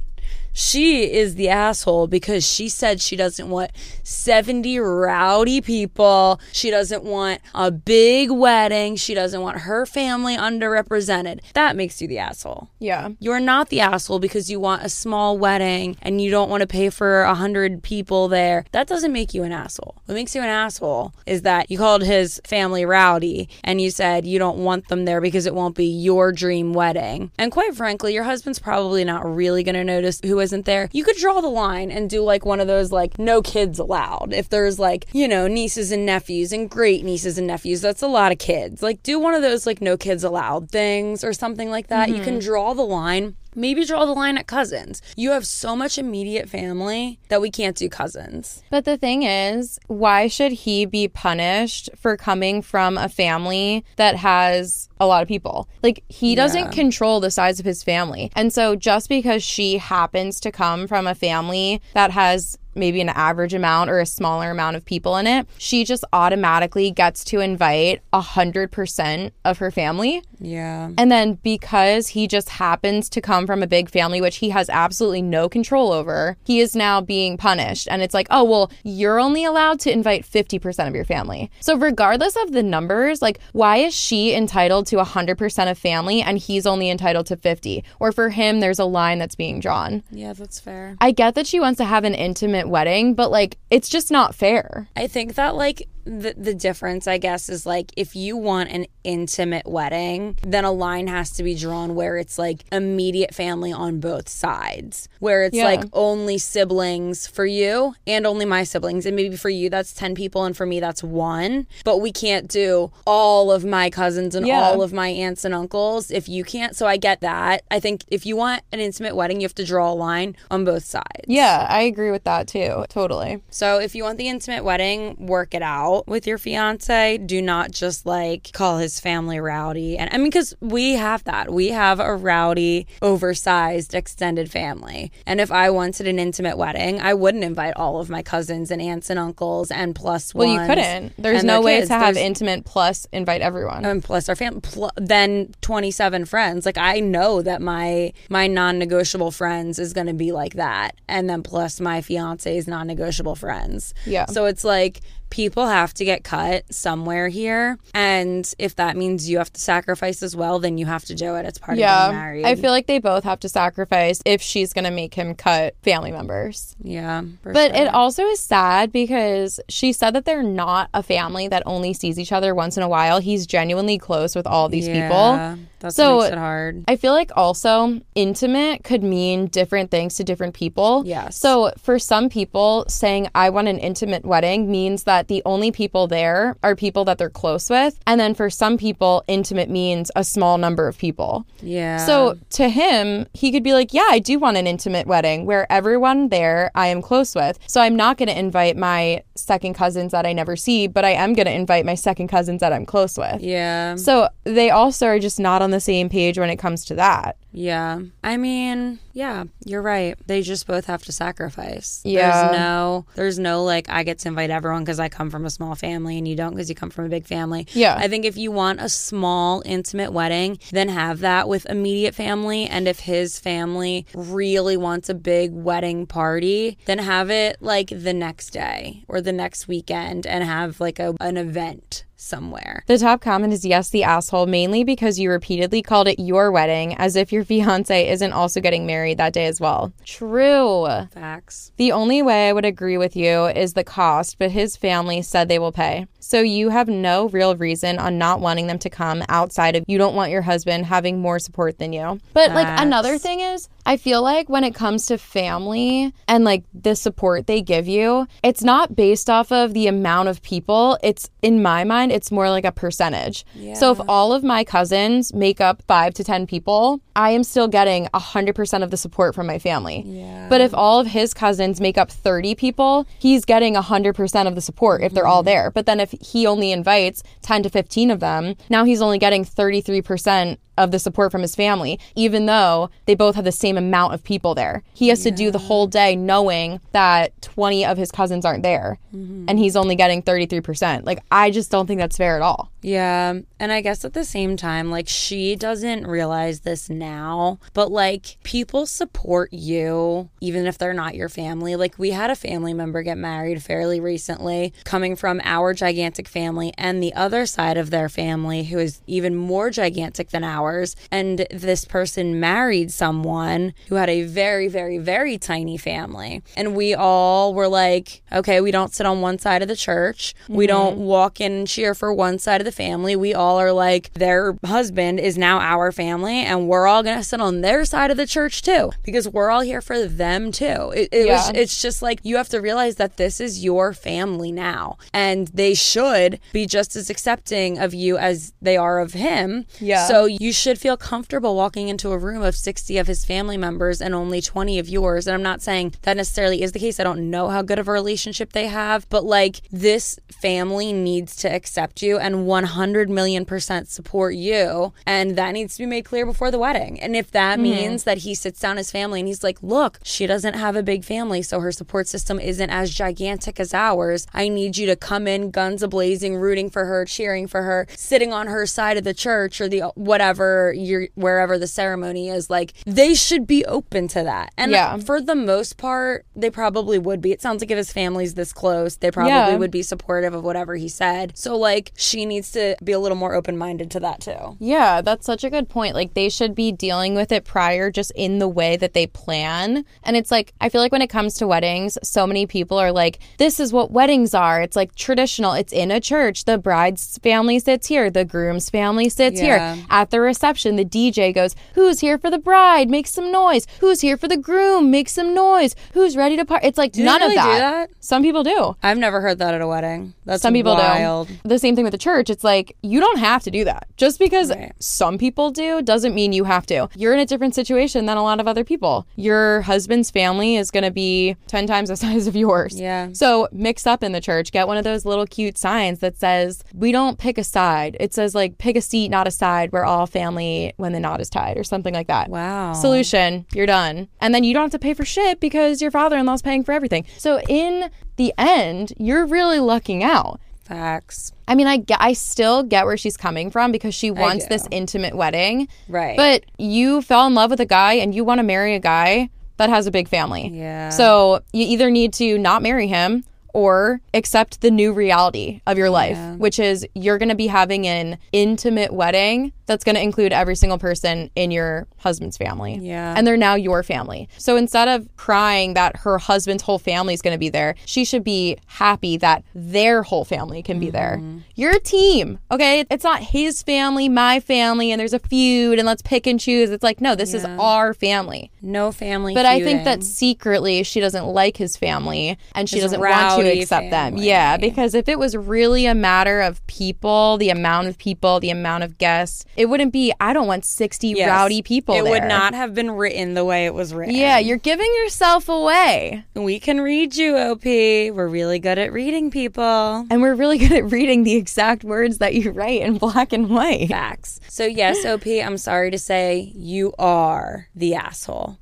Speaker 2: She is the asshole because she said she doesn't want 70 rowdy people. She doesn't want a big wedding. She doesn't want her family underrepresented. That makes you the asshole.
Speaker 1: Yeah.
Speaker 2: You're not the asshole because you want a small wedding and you don't want to pay for a hundred people there. That doesn't make you an asshole. What makes you an asshole is that you called his family rowdy and you said you don't want them there because it won't be your dream wedding. And quite frankly, your husband's probably not really going to notice who isn't there. You could draw the line and do like one of those like no kids allowed. If there's like, you know, nieces and nephews and great nieces and nephews, that's a lot of kids. Like do one of those like no kids allowed things or something like that. You can mm-hmm. draw the line. Maybe draw the line at cousins. You have so much immediate family that we can't do cousins.
Speaker 1: But the thing is, why should he be punished for coming from a family that has a lot of people? Like, he doesn't control the size of his family. And so, just because she happens to come from a family that has maybe an average amount or a smaller amount of people in it, she just automatically gets to invite a hundred percent of her family.
Speaker 2: Yeah.
Speaker 1: And then because he just happens to come from a big family, which he has absolutely no control over, he is now being punished. And it's like, oh, well, you're only allowed to invite 50% of your family. So, regardless of the numbers, like, why is she entitled to a 100% of family and he's only entitled to 50? Or for him, there's a line that's being drawn.
Speaker 2: Yeah, that's fair.
Speaker 1: I get that she wants to have an intimate wedding, but like, it's just not fair.
Speaker 2: I think that like the the difference I guess is like if you want an intimate wedding, then a line has to be drawn where it's like immediate family on both sides. Where it's
Speaker 1: Yeah.
Speaker 2: like only siblings for you and only my siblings and maybe for you that's 10 people and for me that's 1, but we can't do all of my cousins and
Speaker 1: Yeah.
Speaker 2: all of my aunts and uncles if you can't. So I get that. I think if you want an intimate wedding, you have to draw a line on both sides.
Speaker 1: Yeah, I agree with that too. Totally.
Speaker 2: So if you want the intimate wedding, work it out with your fiance. Do not just like call his family rowdy. And I mean, because we have that. We have a rowdy, oversized, extended family. And if I wanted an intimate wedding, I wouldn't invite all of my cousins and aunts and uncles and plus
Speaker 1: Well, you couldn't. There's no way
Speaker 2: kids.
Speaker 1: to have
Speaker 2: There's-
Speaker 1: intimate plus invite everyone.
Speaker 2: and plus our family pl- then 27 friends like i know that my my non-negotiable friends is going to be like that and then plus my fiance's non-negotiable friends
Speaker 1: Yeah.
Speaker 2: so it's like people have to get cut somewhere here. And if that means you have to sacrifice as well, then you have to do it. It's part of being
Speaker 1: Yeah.
Speaker 2: married.
Speaker 1: I feel like they both have to sacrifice if she's going to make him cut family members.
Speaker 2: yeah.
Speaker 1: But
Speaker 2: sure.
Speaker 1: it also is sad because she said that they're not a family that only sees each other once in a while. He's genuinely close with all these people.
Speaker 2: Yeah, That's
Speaker 1: So-
Speaker 2: what makes it hard.
Speaker 1: I feel like also intimate could mean different things to different people.
Speaker 2: Yes.
Speaker 1: So for some people, saying I want an intimate wedding means that the only people there are people that they're close with. And then for some people, intimate means a small number of people.
Speaker 2: Yeah.
Speaker 1: So to him, he could be like, Yeah, I do want an intimate wedding where everyone there I am close with. So I'm not going to invite my second cousins that I never see, but I am going to invite my second cousins that I'm close with.
Speaker 2: yeah.
Speaker 1: So they also are just not on the same page when it comes to that.
Speaker 2: Yeah. I mean, yeah, you're right. They just both have to sacrifice.
Speaker 1: Yeah.
Speaker 2: There's no there's no like I get to invite everyone cuz I come from a small family and you don't cuz you come from a big family.
Speaker 1: Yeah.
Speaker 2: I think if you want a small intimate wedding, then have that with immediate family and if his family really wants a big wedding party, then have it like the next day or the next weekend and have like a an event somewhere.
Speaker 1: The top comment is yes, the asshole, mainly because you repeatedly called it your wedding as if your fiance isn't also getting married that day as well. True.
Speaker 2: Facts.
Speaker 1: The only way I would agree with you is the cost, but his family said they will pay. So you have no real reason on not wanting them to come outside of you don't want your husband having more support than you. But like another thing is, I feel like when it comes to family and like the support they give you, it's not based off of the amount of people. It's in my mind, it's more like a percentage. So if all of my cousins make up five to 10 people, I am still getting 100% of the support from my family.
Speaker 2: Yeah.
Speaker 1: But if all of his cousins make up 30 people, he's getting 100% of the support if they're all mm-hmm. there. But then if he only invites 10 to 15 of them, now he's only getting 33% of the support from his family, even though they both have the same amount of people there. He has to do the whole day knowing that 20 of his cousins aren't there mm-hmm. and he's only getting 33%. Like, I just don't think that's fair at all.
Speaker 2: Yeah. And I guess at the same time, like, she doesn't realize this now, but like, people support you even if they're not your family. Like, we had a family member get married fairly recently, coming from our gigantic family and the other side of their family, who is even more gigantic than ours. And this person married someone who had a very, very, very tiny family. And we all were like, okay, we don't sit on one side of the church. We mm-hmm. don't walk in and cheer for one side of the family. We all are like, their husband is now our family, and we're all gonna sit on their side of the church too, because we're all here for them too. It, it was, it's just like you have to realize that this is your family now, and they should be just as accepting of you as they are of him.
Speaker 1: Yeah.
Speaker 2: So you should feel comfortable walking into a room of 60 of his family members and only 20 of yours. And I'm not saying that necessarily is the case. I don't know how good of a relationship they have, but like this family needs to accept you and 100 million percent support you. And that needs to be made clear before the wedding. And if that mm-hmm. means that he sits down his family and he's like, look, she doesn't have a big family, so her support system isn't as gigantic as ours. I need you to come in guns a blazing, rooting for her, cheering for her, sitting on her side of the church or the whatever you're wherever the ceremony is. Like they should be open to that. And
Speaker 1: Yeah.
Speaker 2: for the most part, they probably would be. It sounds like if his family's this close, they probably
Speaker 1: Yeah.
Speaker 2: would be supportive of whatever he said. So like she needs to be a little more open minded to that too.
Speaker 1: Yeah, that's such a good point. Like they should be dealing with it prior just in the way that they plan. And it's like I feel like when it comes to weddings, so many people are like this is what weddings are. It's like traditional. It's in a church. The bride's family sits here, the groom's family sits
Speaker 2: Yeah.
Speaker 1: here. At the reception, the DJ goes, "Who's here for the bride? Make some noise. Who's here for the groom? Make some noise. Who's ready to part?" It's like
Speaker 2: they
Speaker 1: none
Speaker 2: really
Speaker 1: of
Speaker 2: do
Speaker 1: that.
Speaker 2: that?
Speaker 1: Some people do.
Speaker 2: I've never heard that at a wedding. That's
Speaker 1: Some people
Speaker 2: wild.
Speaker 1: do. The same thing with the church. It's like you don't have to do that. Just because
Speaker 2: Right.
Speaker 1: some people do doesn't mean you have to. You're in a different situation than a lot of other people. Your husband's family is going to be 10 times the size of yours.
Speaker 2: Yeah.
Speaker 1: So mix up in the church. Get one of those little cute signs that says, we don't pick a side. It says, like, pick a seat, not a side. We're all family when the knot is tied or something like that.
Speaker 2: Wow.
Speaker 1: Solution, you're done. And then you don't have to pay for shit because your father in law's paying for everything. So in the end, you're really lucking out.
Speaker 2: Facts.
Speaker 1: I mean, I, I still get where she's coming from because she wants this intimate wedding.
Speaker 2: Right.
Speaker 1: But you fell in love with a guy and you want to marry a guy that has a big family.
Speaker 2: Yeah.
Speaker 1: So you either need to not marry him or accept the new reality of your life,
Speaker 2: Yeah.
Speaker 1: which is you're going to be having an intimate wedding that's going to include every single person in your husband's family.
Speaker 2: Yeah.
Speaker 1: And they're now your family. So instead of crying that her husband's whole family is going to be there, she should be happy that their whole family can be there.
Speaker 2: Mm-hmm.
Speaker 1: You're a team, okay? It's not his family, my family, and there's a feud and let's pick and choose. It's like, no, this is our family.
Speaker 2: No family.
Speaker 1: But I think that secretly she doesn't like his family and she
Speaker 2: His
Speaker 1: doesn't want to accept them. Yeah, because if it was really a matter of people, the amount of people, the amount of guests, it wouldn't be, I don't want 60
Speaker 2: Yes.
Speaker 1: rowdy people
Speaker 2: It would not have been written the way it was written.
Speaker 1: Yeah, you're giving yourself away.
Speaker 2: We can read you, OP. We're really good at reading people.
Speaker 1: And we're really good at reading the exact words that you write in black and white.
Speaker 2: Facts. So, yes, OP, I'm sorry to say you are the asshole.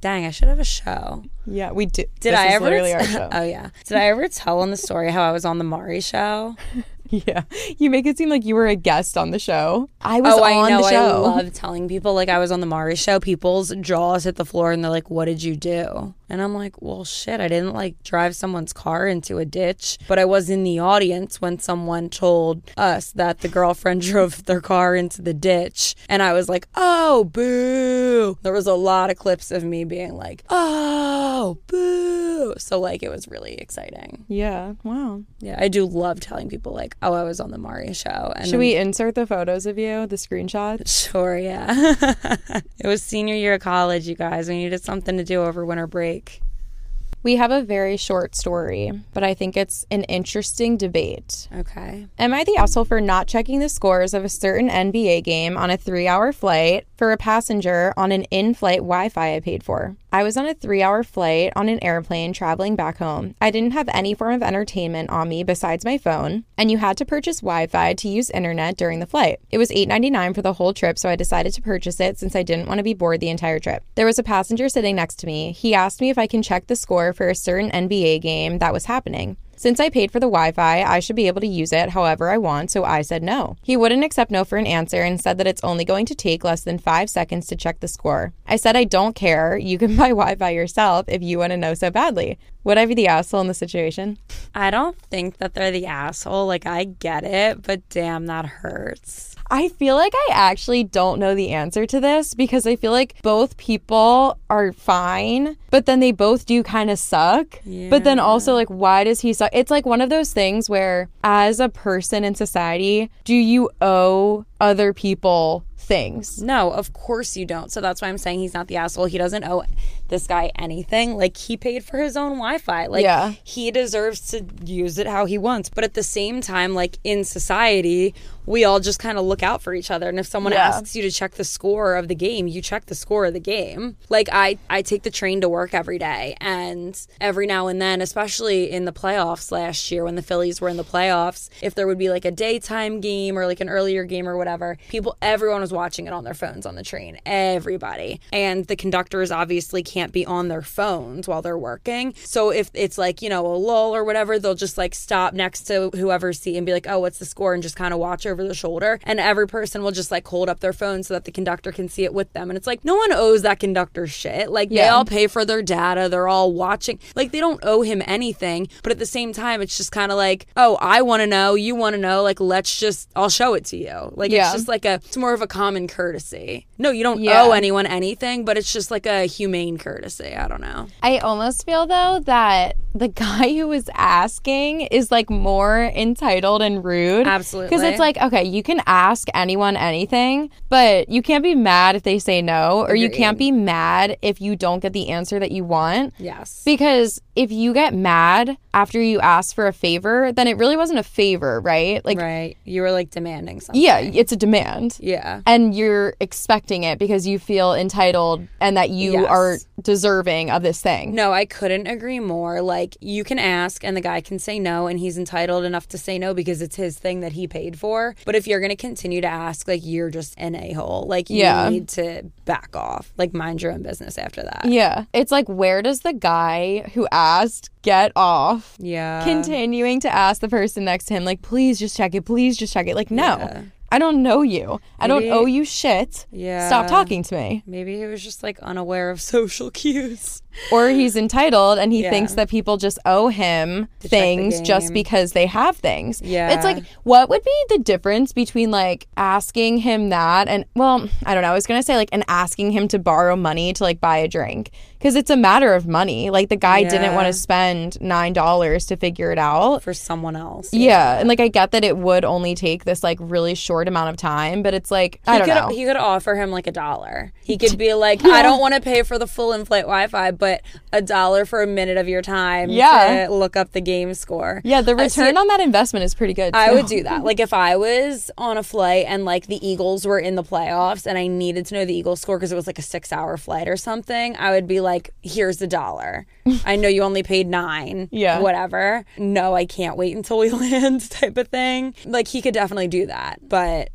Speaker 2: Dang, I should have a show.
Speaker 1: Yeah, we do.
Speaker 2: Did
Speaker 1: This
Speaker 2: I ever? t-
Speaker 1: show.
Speaker 2: oh, yeah. Did I ever tell on the story how I was on the Maury show?
Speaker 1: yeah, you make it seem like you were a guest on the show. I was
Speaker 2: oh,
Speaker 1: on
Speaker 2: I know.
Speaker 1: the
Speaker 2: I
Speaker 1: show.
Speaker 2: love telling people like I was on the Maury show. People's jaws hit the floor and they're like, "What did you do?" And I'm like, "Well, shit, I didn't like drive someone's car into a ditch, but I was in the audience when someone told us that the girlfriend drove their car into the ditch, and I was like, "Oh, boo!" There was a lot of clips of me being like, "Oh, boo!" So like, it was really exciting.
Speaker 1: yeah, wow.
Speaker 2: Yeah, I do love telling people like, "Oh, I was on the Maury show." And
Speaker 1: Should we insert the photos of you, the screenshots?
Speaker 2: Sure, yeah. it was senior year of college, you guys. We needed something to do over winter break.
Speaker 1: We have a very short story, but I think it's an interesting debate.
Speaker 2: Okay.
Speaker 1: Am I the asshole for not checking the scores of a certain NBA game on a three hour flight for a passenger on an in flight Wi Fi I paid for? I was on a three hour flight on an airplane traveling back home. I didn't have any form of entertainment on me besides my phone, and you had to purchase Wi Fi to use internet during the flight. It was $8.99 for the whole trip, so I decided to purchase it since I didn't want to be bored the entire trip. There was a passenger sitting next to me. He asked me if I can check the score for a certain NBA game that was happening. Since I paid for the Wi Fi, I should be able to use it however I want, so I said no. He wouldn't accept no for an answer and said that it's only going to take less than five seconds to check the score. I said I don't care. You can buy Wi Fi yourself if you want to know so badly. Would I be the asshole in the situation?
Speaker 2: I don't think that they're the asshole. Like, I get it, but damn, that hurts.
Speaker 1: I feel like I actually don't know the answer to this because I feel like both people are fine, but then they both do kind of suck. But then also, like, why does he suck? It's like one of those things where, as a person in society, do you owe other people things?
Speaker 2: No, of course you don't. So that's why I'm saying he's not the asshole. He doesn't owe this guy anything. Like, he paid for his own Wi Fi. Like,
Speaker 1: Yeah.
Speaker 2: he deserves to use it how he wants. But at the same time, like, in society, we all just kind of look out for each other. And if someone
Speaker 1: Yeah.
Speaker 2: asks you to check the score of the game, you check the score of the game. Like I, I take the train to work every day, and every now and then, especially in the playoffs last year when the Phillies were in the playoffs, if there would be like a daytime game or like an earlier game or whatever, people, everyone was watching it on their phones on the train. Everybody, and the conductors obviously can't be on their phones while they're working. So if it's like you know a lull or whatever, they'll just like stop next to whoever's seat and be like, "Oh, what's the score?" and just kind of watch over the shoulder. And every person will just like hold up their phone so that the conductor can see it with them. And it's like no one owes that conductor shit. Like they all pay for their data. They're all watching. Like they don't owe him anything. But at the same time, it's just kind of like, oh, I want to know, you want to know. Like let's just, I'll show it to you. Like
Speaker 1: Yeah.
Speaker 2: it's just like a, it's more of a common courtesy. No, you don't
Speaker 1: Yeah.
Speaker 2: owe anyone anything, but it's just like a humane courtesy. I don't know.
Speaker 1: I almost feel though that the guy who was asking is like more entitled and rude.
Speaker 2: Absolutely.
Speaker 1: Because it's like, okay, you can ask anyone anything, but you can't be mad if they say no, or you can't be mad if you don't get the answer that you want.
Speaker 2: Yes.
Speaker 1: Because if you get mad after you ask for a favor, then it really wasn't a favor, right? Like,
Speaker 2: right. You were like demanding something.
Speaker 1: yeah, it's a demand.
Speaker 2: Yeah.
Speaker 1: And you're expecting it because you feel entitled and that you
Speaker 2: Yes.
Speaker 1: are deserving of this thing.
Speaker 2: No, I couldn't agree more. Like, you can ask, and the guy can say no, and he's entitled enough to say no because it's his thing that he paid for. But if you're going to continue to ask, like, you're just an a hole. Like, you
Speaker 1: Yeah.
Speaker 2: need to back off. Like, mind your own business after that.
Speaker 1: Yeah. It's like, where does the guy who asked get off?
Speaker 2: Yeah.
Speaker 1: Continuing to ask the person next to him, like, please just check it, please just check it. Like, no.
Speaker 2: Yeah.
Speaker 1: I don't know you. I don't owe you shit.
Speaker 2: Yeah.
Speaker 1: Stop talking to me.
Speaker 2: Maybe he was just like unaware of social cues.
Speaker 1: Or he's entitled and he
Speaker 2: Yeah.
Speaker 1: thinks that people just owe him
Speaker 2: check the
Speaker 1: things just
Speaker 2: game.
Speaker 1: because they have things.
Speaker 2: Yeah.
Speaker 1: It's like, what would be the difference between like asking him that and, well, I don't know. I was going to say like, and asking him to borrow money to like buy a drink because it's a matter of money. Like the guy didn't want to spend $9 to figure it out.
Speaker 2: For someone else.
Speaker 1: Yeah. And like, I get that it would only take this like really short amount of time, but it's like, I don't
Speaker 2: could,
Speaker 1: know.
Speaker 2: he could offer him like a dollar. He could be like, I don't want to pay for the full in-flight Wi-Fi, but a dollar for a minute of your time
Speaker 1: Yeah.
Speaker 2: to look up the game score.
Speaker 1: yeah. The
Speaker 2: I see-
Speaker 1: return on that investment is pretty good.
Speaker 2: I would do that. Like if I was on a flight and like the Eagles were in the playoffs and I needed to know the Eagles score because it was like a six hour flight or something, I would be like, here's the dollar. I know you only paid nine.
Speaker 1: Yeah.
Speaker 2: Whatever. No, I can't wait until we land type of thing. Like he could definitely do that. But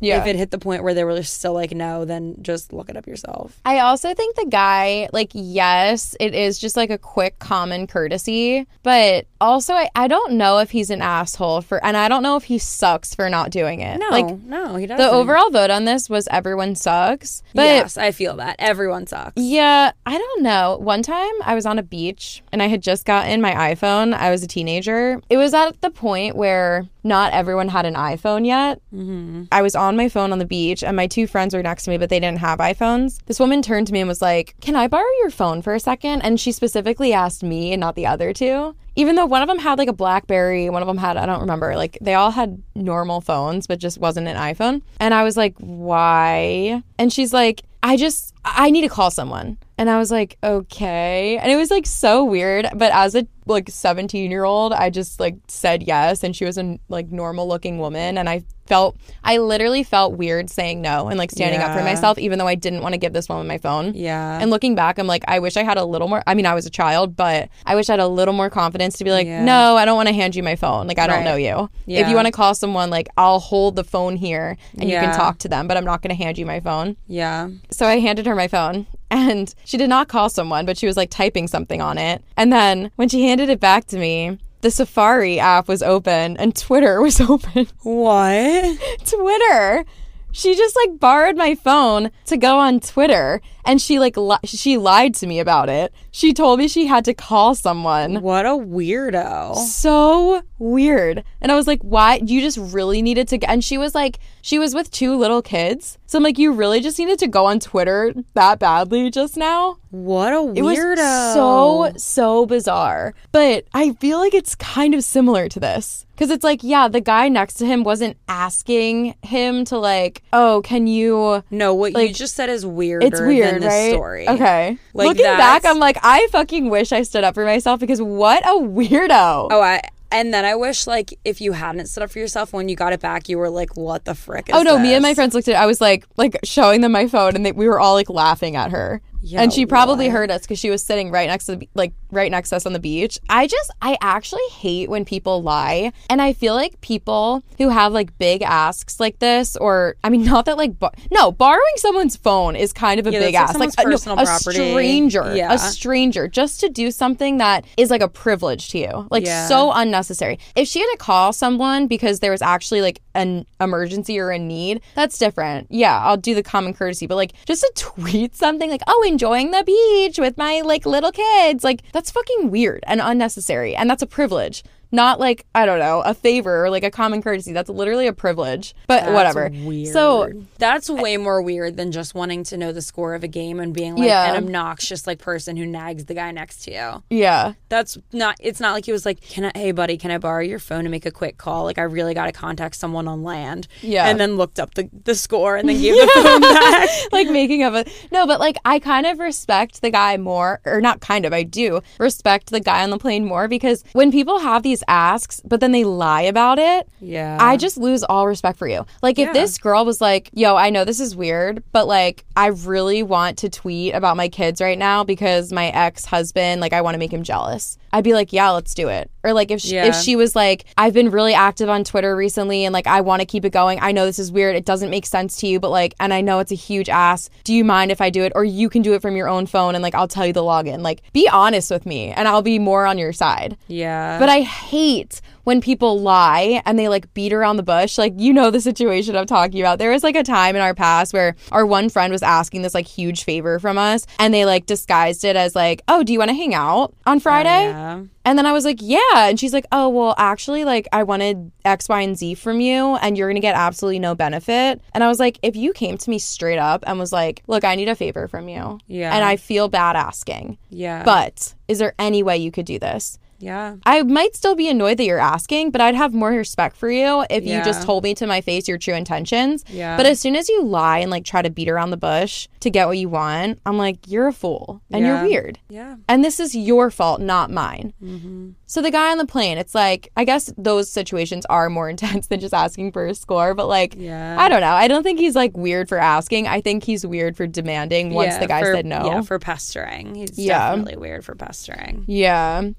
Speaker 1: Yeah.
Speaker 2: if it hit the point where they were still like, no, then just look it up yourself.
Speaker 1: I also think the guy, like, yes, it is just like a quick common courtesy, but also I, I don't know if he's an asshole for, and I don't know if he sucks for not doing it.
Speaker 2: No,
Speaker 1: Like,
Speaker 2: no, he doesn't.
Speaker 1: the overall vote on this was everyone sucks. But
Speaker 2: yes, I feel that. Everyone sucks.
Speaker 1: yeah, I don't know. One time I was on a beach and I had just gotten my iPhone. I was a teenager. It was at the point where not everyone had an iPhone yet. Mm-hmm. I was on my phone on the beach and my two friends were next to me, but they didn't have iPhones. This woman turned to me and was like, Can I borrow your phone for a second? And she specifically asked me and not the other two. Even though one of them had like a Blackberry, one of them had, I don't remember, like they all had normal phones, but just wasn't an iPhone. And I was like, Why? And she's like, I just, I need to call someone. And I was like, okay. And it was like so weird. But as a like 17 year old, I just like said yes. And she was a like normal looking woman. And I felt, I literally felt weird saying no and like standing up for myself, even though I didn't want to give this woman my phone.
Speaker 2: Yeah.
Speaker 1: And looking back, I'm like, I wish I had a little more. I mean, I was a child, but I wish I had a little more confidence to be like,
Speaker 2: Yeah.
Speaker 1: no, I don't want to hand you my phone. Like, I don't
Speaker 2: Right.
Speaker 1: know you. If you want to call someone, like, I'll hold the phone here and you can talk to them, but I'm not going to hand you my phone.
Speaker 2: yeah.
Speaker 1: So I handed her my phone and she did not call someone, but she was like typing something on it. And then when she handed it back to me, the Safari app was open and Twitter was open.
Speaker 2: What?
Speaker 1: Twitter. She just like borrowed my phone to go on Twitter and she like li- she lied to me about it. She told me she had to call someone.
Speaker 2: What a weirdo.
Speaker 1: So weird. And I was like, why? You just really needed to. g-" And she was like, she was with two little kids. So I'm like, you really just needed to go on Twitter that badly just now?
Speaker 2: What a weirdo.
Speaker 1: It was so, so bizarre. But I feel like it's kind of similar to this. Because it's like, yeah, the guy next to him wasn't asking him to, like, oh, can you.
Speaker 2: No, what you
Speaker 1: like,
Speaker 2: just said is weirder
Speaker 1: It's weird, right?
Speaker 2: story.
Speaker 1: Okay.
Speaker 2: Like,
Speaker 1: Looking back, I'm like, I fucking wish I stood up for myself because what a weirdo.
Speaker 2: Oh, I and then I wish like if you hadn't stood up for yourself when you got it back, you were like, "What the frick?" Is
Speaker 1: Oh no, me and my friends looked at it. I was like like showing them my phone and they, we were all like laughing at her.
Speaker 2: Yeah,
Speaker 1: and she probably
Speaker 2: what?
Speaker 1: heard us cuz she was sitting right next to the, like right next to us on the beach. I just I actually hate when people lie. And I feel like people who have like big asks like this or I mean not that like bar- no, borrowing someone's phone is kind of a
Speaker 2: Yeah,
Speaker 1: big
Speaker 2: ask. like
Speaker 1: ask.
Speaker 2: someone's uh,
Speaker 1: a, no, a stranger,
Speaker 2: Yeah.
Speaker 1: a stranger just to do something that is like a privilege to you. Like
Speaker 2: Yeah.
Speaker 1: so unnecessary. If she had to call someone because there was actually like an emergency or a need, that's different. Yeah, I'll do the common courtesy, but like just to tweet something like, "Oh, enjoying the beach with my like little kids." Like that's fucking weird and unnecessary, and that's a privilege. Not like I don't know a favor or like a common courtesy. That's literally a privilege. But
Speaker 2: That's
Speaker 1: whatever.
Speaker 2: Weird.
Speaker 1: So
Speaker 2: that's way more weird than just wanting to know the score of a game and being like
Speaker 1: Yeah.
Speaker 2: an obnoxious like person who nags the guy next to you.
Speaker 1: yeah,
Speaker 2: That's not. It's not like he was like, "Can I? Hey, buddy, can I borrow your phone to make a quick call? Like, I really got to contact someone on land."
Speaker 1: Yeah.
Speaker 2: and then looked up the the score and then gave the phone back.
Speaker 1: like making of a No, but like I kind of respect the guy more, or not kind of, I do respect the guy on the plane more because when people have these asks, but then they lie about it,
Speaker 2: Yeah,
Speaker 1: I just lose all respect for you. Like if
Speaker 2: Yeah.
Speaker 1: this girl was like, "Yo, I know this is weird, but like I really want to tweet about my kids right now because my ex-husband, like I want to make him jealous." I'd be like, "Yeah, let's do it." Or like if she,
Speaker 2: Yeah.
Speaker 1: if she was like, "I've been really active on Twitter recently and like I want to keep it going. I know this is weird. It doesn't make sense to you, but like and I know it's a huge ass. Do you mind if I do it or you can do it from your own phone and like I'll tell you the login. Like be honest with me and I'll be more on your side."
Speaker 2: yeah,
Speaker 1: But I hate when people lie and they like beat around the bush, like you know the situation I'm talking about. There was like a time in our past where our one friend was asking this like huge favor from us and they like disguised it as like, "Oh, do you want to hang out on oh, Friday?"
Speaker 2: Yeah.
Speaker 1: And then I was like, yeah. And she's like, oh, well, actually, like, I wanted X, Y, and Z from you, and you're going to get absolutely no benefit. And I was like, if you came to me straight up and was like, look, I need a favor from you.
Speaker 2: Yeah.
Speaker 1: And I feel bad asking,
Speaker 2: Yeah.
Speaker 1: but is there any way you could do this?
Speaker 2: Yeah.
Speaker 1: I might still be annoyed that you're asking, but I'd have more respect for you if you just told me to my face your true intentions.
Speaker 2: Yeah.
Speaker 1: But as soon as you lie and like try to beat around the bush to get what you want, I'm like, you're a fool and
Speaker 2: Yeah.
Speaker 1: you're weird.
Speaker 2: Yeah.
Speaker 1: And this is your fault, not mine.
Speaker 2: Mm-hmm.
Speaker 1: So the guy on the plane, it's like, I guess those situations are more intense than just asking for a score, but like,
Speaker 2: Yeah.
Speaker 1: I don't know. I don't think he's like weird for asking. I think he's weird for demanding once
Speaker 2: Yeah,
Speaker 1: the guy
Speaker 2: for-
Speaker 1: said no.
Speaker 2: Yeah, for pestering. He's
Speaker 1: Yeah.
Speaker 2: definitely weird for pestering.
Speaker 1: Yeah.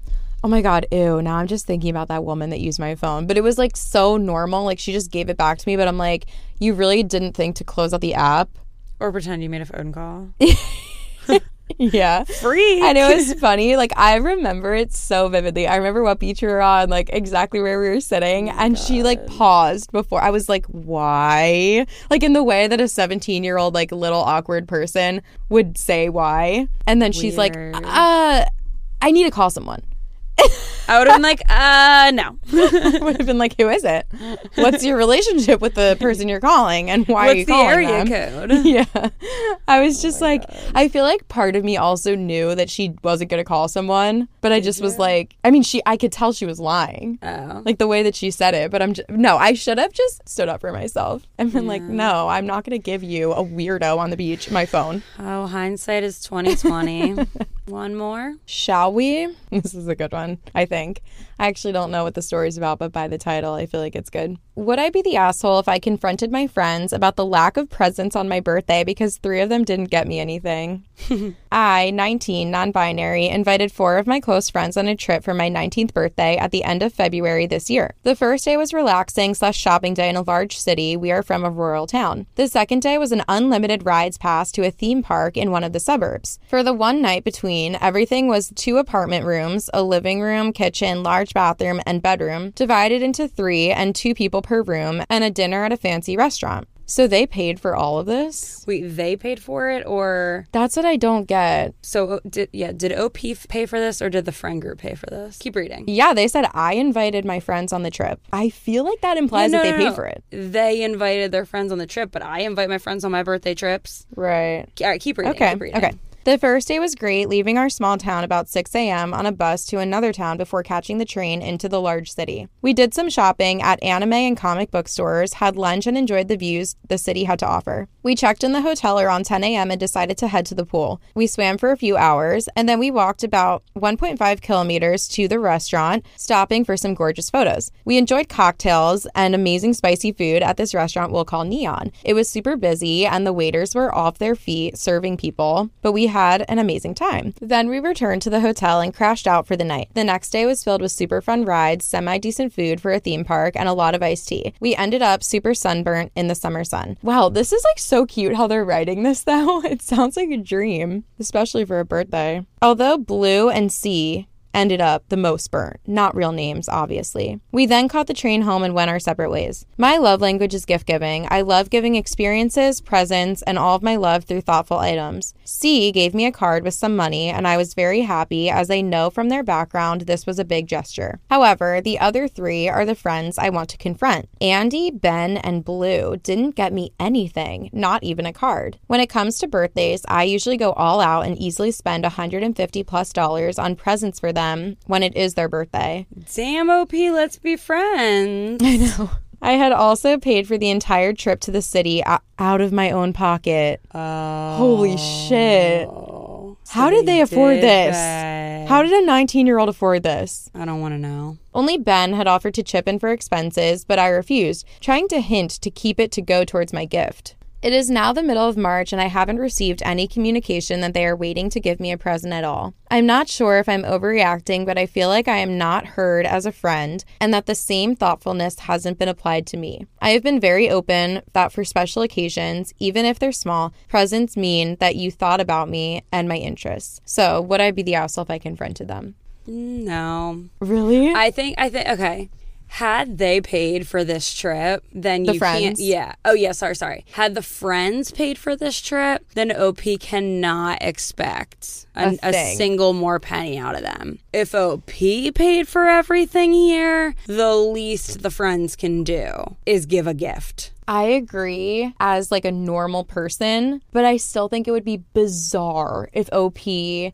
Speaker 1: Oh my God, ew. Now I'm just thinking about that woman that used my phone. But it was like so normal. Like she just gave it back to me. But I'm like, you really didn't think to close out the app?
Speaker 2: Or pretend you made a phone call.
Speaker 1: yeah.
Speaker 2: Free.
Speaker 1: And it was funny. Like I remember it so vividly. I remember what beach we were on, like exactly where we were sitting. and she like paused before I was like, why? Like in the way that a 17 year old, like little awkward person would say why. And then she's like, uh, I need to call someone.
Speaker 2: I would have been like, uh, no.
Speaker 1: would have been like, "Who is it? What's your relationship with the person you're calling, and why are you
Speaker 2: What's the
Speaker 1: calling
Speaker 2: area
Speaker 1: them?"
Speaker 2: code?
Speaker 1: Yeah, I was just like, I feel like part of me also knew that she wasn't gonna call someone, but I just was like, I mean, she, I could tell she was lying,
Speaker 2: Oh.
Speaker 1: like the way that she said it. But I'm just, no, I should have just stood up for myself and been like, no, I'm not gonna give you a weirdo on the beach my phone.
Speaker 2: Oh, hindsight is 2020. One more.
Speaker 1: Shall we? This is a good one, I think. I actually don't know what the story's about, but by the title, I feel like it's good. Would I be the asshole if I confronted my friends about the lack of presents on my birthday because three of them didn't get me anything? I, 19, non binary, invited four of my close friends on a trip for my 19th birthday at the end of February this year. The first day was relaxing slash shopping day in a large city. We are from a rural town. The second day was an unlimited rides pass to a theme park in one of the suburbs. For the one night between, everything was two apartment rooms, a living room, kitchen, large bathroom, and bedroom, divided into three and two people per room, and a dinner at a fancy restaurant. So they paid for all of this?
Speaker 2: Wait, they paid for it, or
Speaker 1: That's what I don't get.
Speaker 2: so? uh, Did yeah? Did OP pay for this, or did the friend group pay for this? Keep reading.
Speaker 1: Yeah, they said I invited my friends on the trip. I feel like that implies
Speaker 2: No,
Speaker 1: that they
Speaker 2: no,
Speaker 1: paid
Speaker 2: no.
Speaker 1: for it.
Speaker 2: They invited their friends on the trip, but I invite my friends on my birthday trips.
Speaker 1: Right.
Speaker 2: All right, keep reading.
Speaker 1: Okay.
Speaker 2: Keep reading.
Speaker 1: Okay. The first day was great, leaving our small town about 6 a.m. on a bus to another town before catching the train into the large city. We did some shopping at anime and comic book stores, had lunch, and enjoyed the views the city had to offer. We checked in the hotel around 10 a.m. and decided to head to the pool. We swam for a few hours, and then we walked about 1.5 kilometers to the restaurant, stopping for some gorgeous photos. We enjoyed cocktails and amazing spicy food at this restaurant we'll call Neon. It was super busy, and the waiters were off their feet serving people, but we had an amazing time. Then we returned to the hotel and crashed out for the night. The next day was filled with super fun rides, semi decent food for a theme park, and a lot of iced tea. We ended up super sunburnt in the summer sun. Wow, this is like so cute how they're writing this though. It sounds like a dream, especially for a birthday. Although Blue and C ended up the most burnt. Not real names, obviously. We then caught the train home and went our separate ways. My love language is gift giving. I love giving experiences, presents, and all of my love through thoughtful items. C gave me a card with some money, and I was very happy as I know from their background this was a big gesture. However, the other three are the friends I want to confront. Andy, Ben, and Blue didn't get me anything, not even a card. When it comes to birthdays, I usually go all out and easily spend 150 plus dollars on presents for them when it is their birthday.
Speaker 2: Damn, OP, let's be friends.
Speaker 1: I know. I had also paid for the entire trip to the city out of my own pocket.
Speaker 2: Oh,
Speaker 1: Holy shit.
Speaker 2: so
Speaker 1: How did they afford
Speaker 2: did
Speaker 1: this?
Speaker 2: that.
Speaker 1: How did a 19 year old afford this?
Speaker 2: I don't want to know.
Speaker 1: Only Ben had offered to chip in for expenses, but I refused, trying to hint to keep it to go towards my gift. It is now the middle of March, and I haven't received any communication that they are waiting to give me a present at all. I'm not sure if I'm overreacting, but I feel like I am not heard as a friend and that the same thoughtfulness hasn't been applied to me. I have been very open that for special occasions, even if they're small, presents mean that you thought about me and my interests. So, would I be the asshole if I confronted them?
Speaker 2: No.
Speaker 1: Really?
Speaker 2: I think I think okay. Had they paid for this trip, then
Speaker 1: The
Speaker 2: you can't.
Speaker 1: friends?
Speaker 2: Yeah. Oh, yeah. Sorry, sorry. Had the friends paid for this trip, then OP cannot expect
Speaker 1: A
Speaker 2: a, a single more penny out of them. If OP paid for everything here, the least the friends can do is give a gift.
Speaker 1: I agree as like a normal person, but I still think it would be bizarre if OP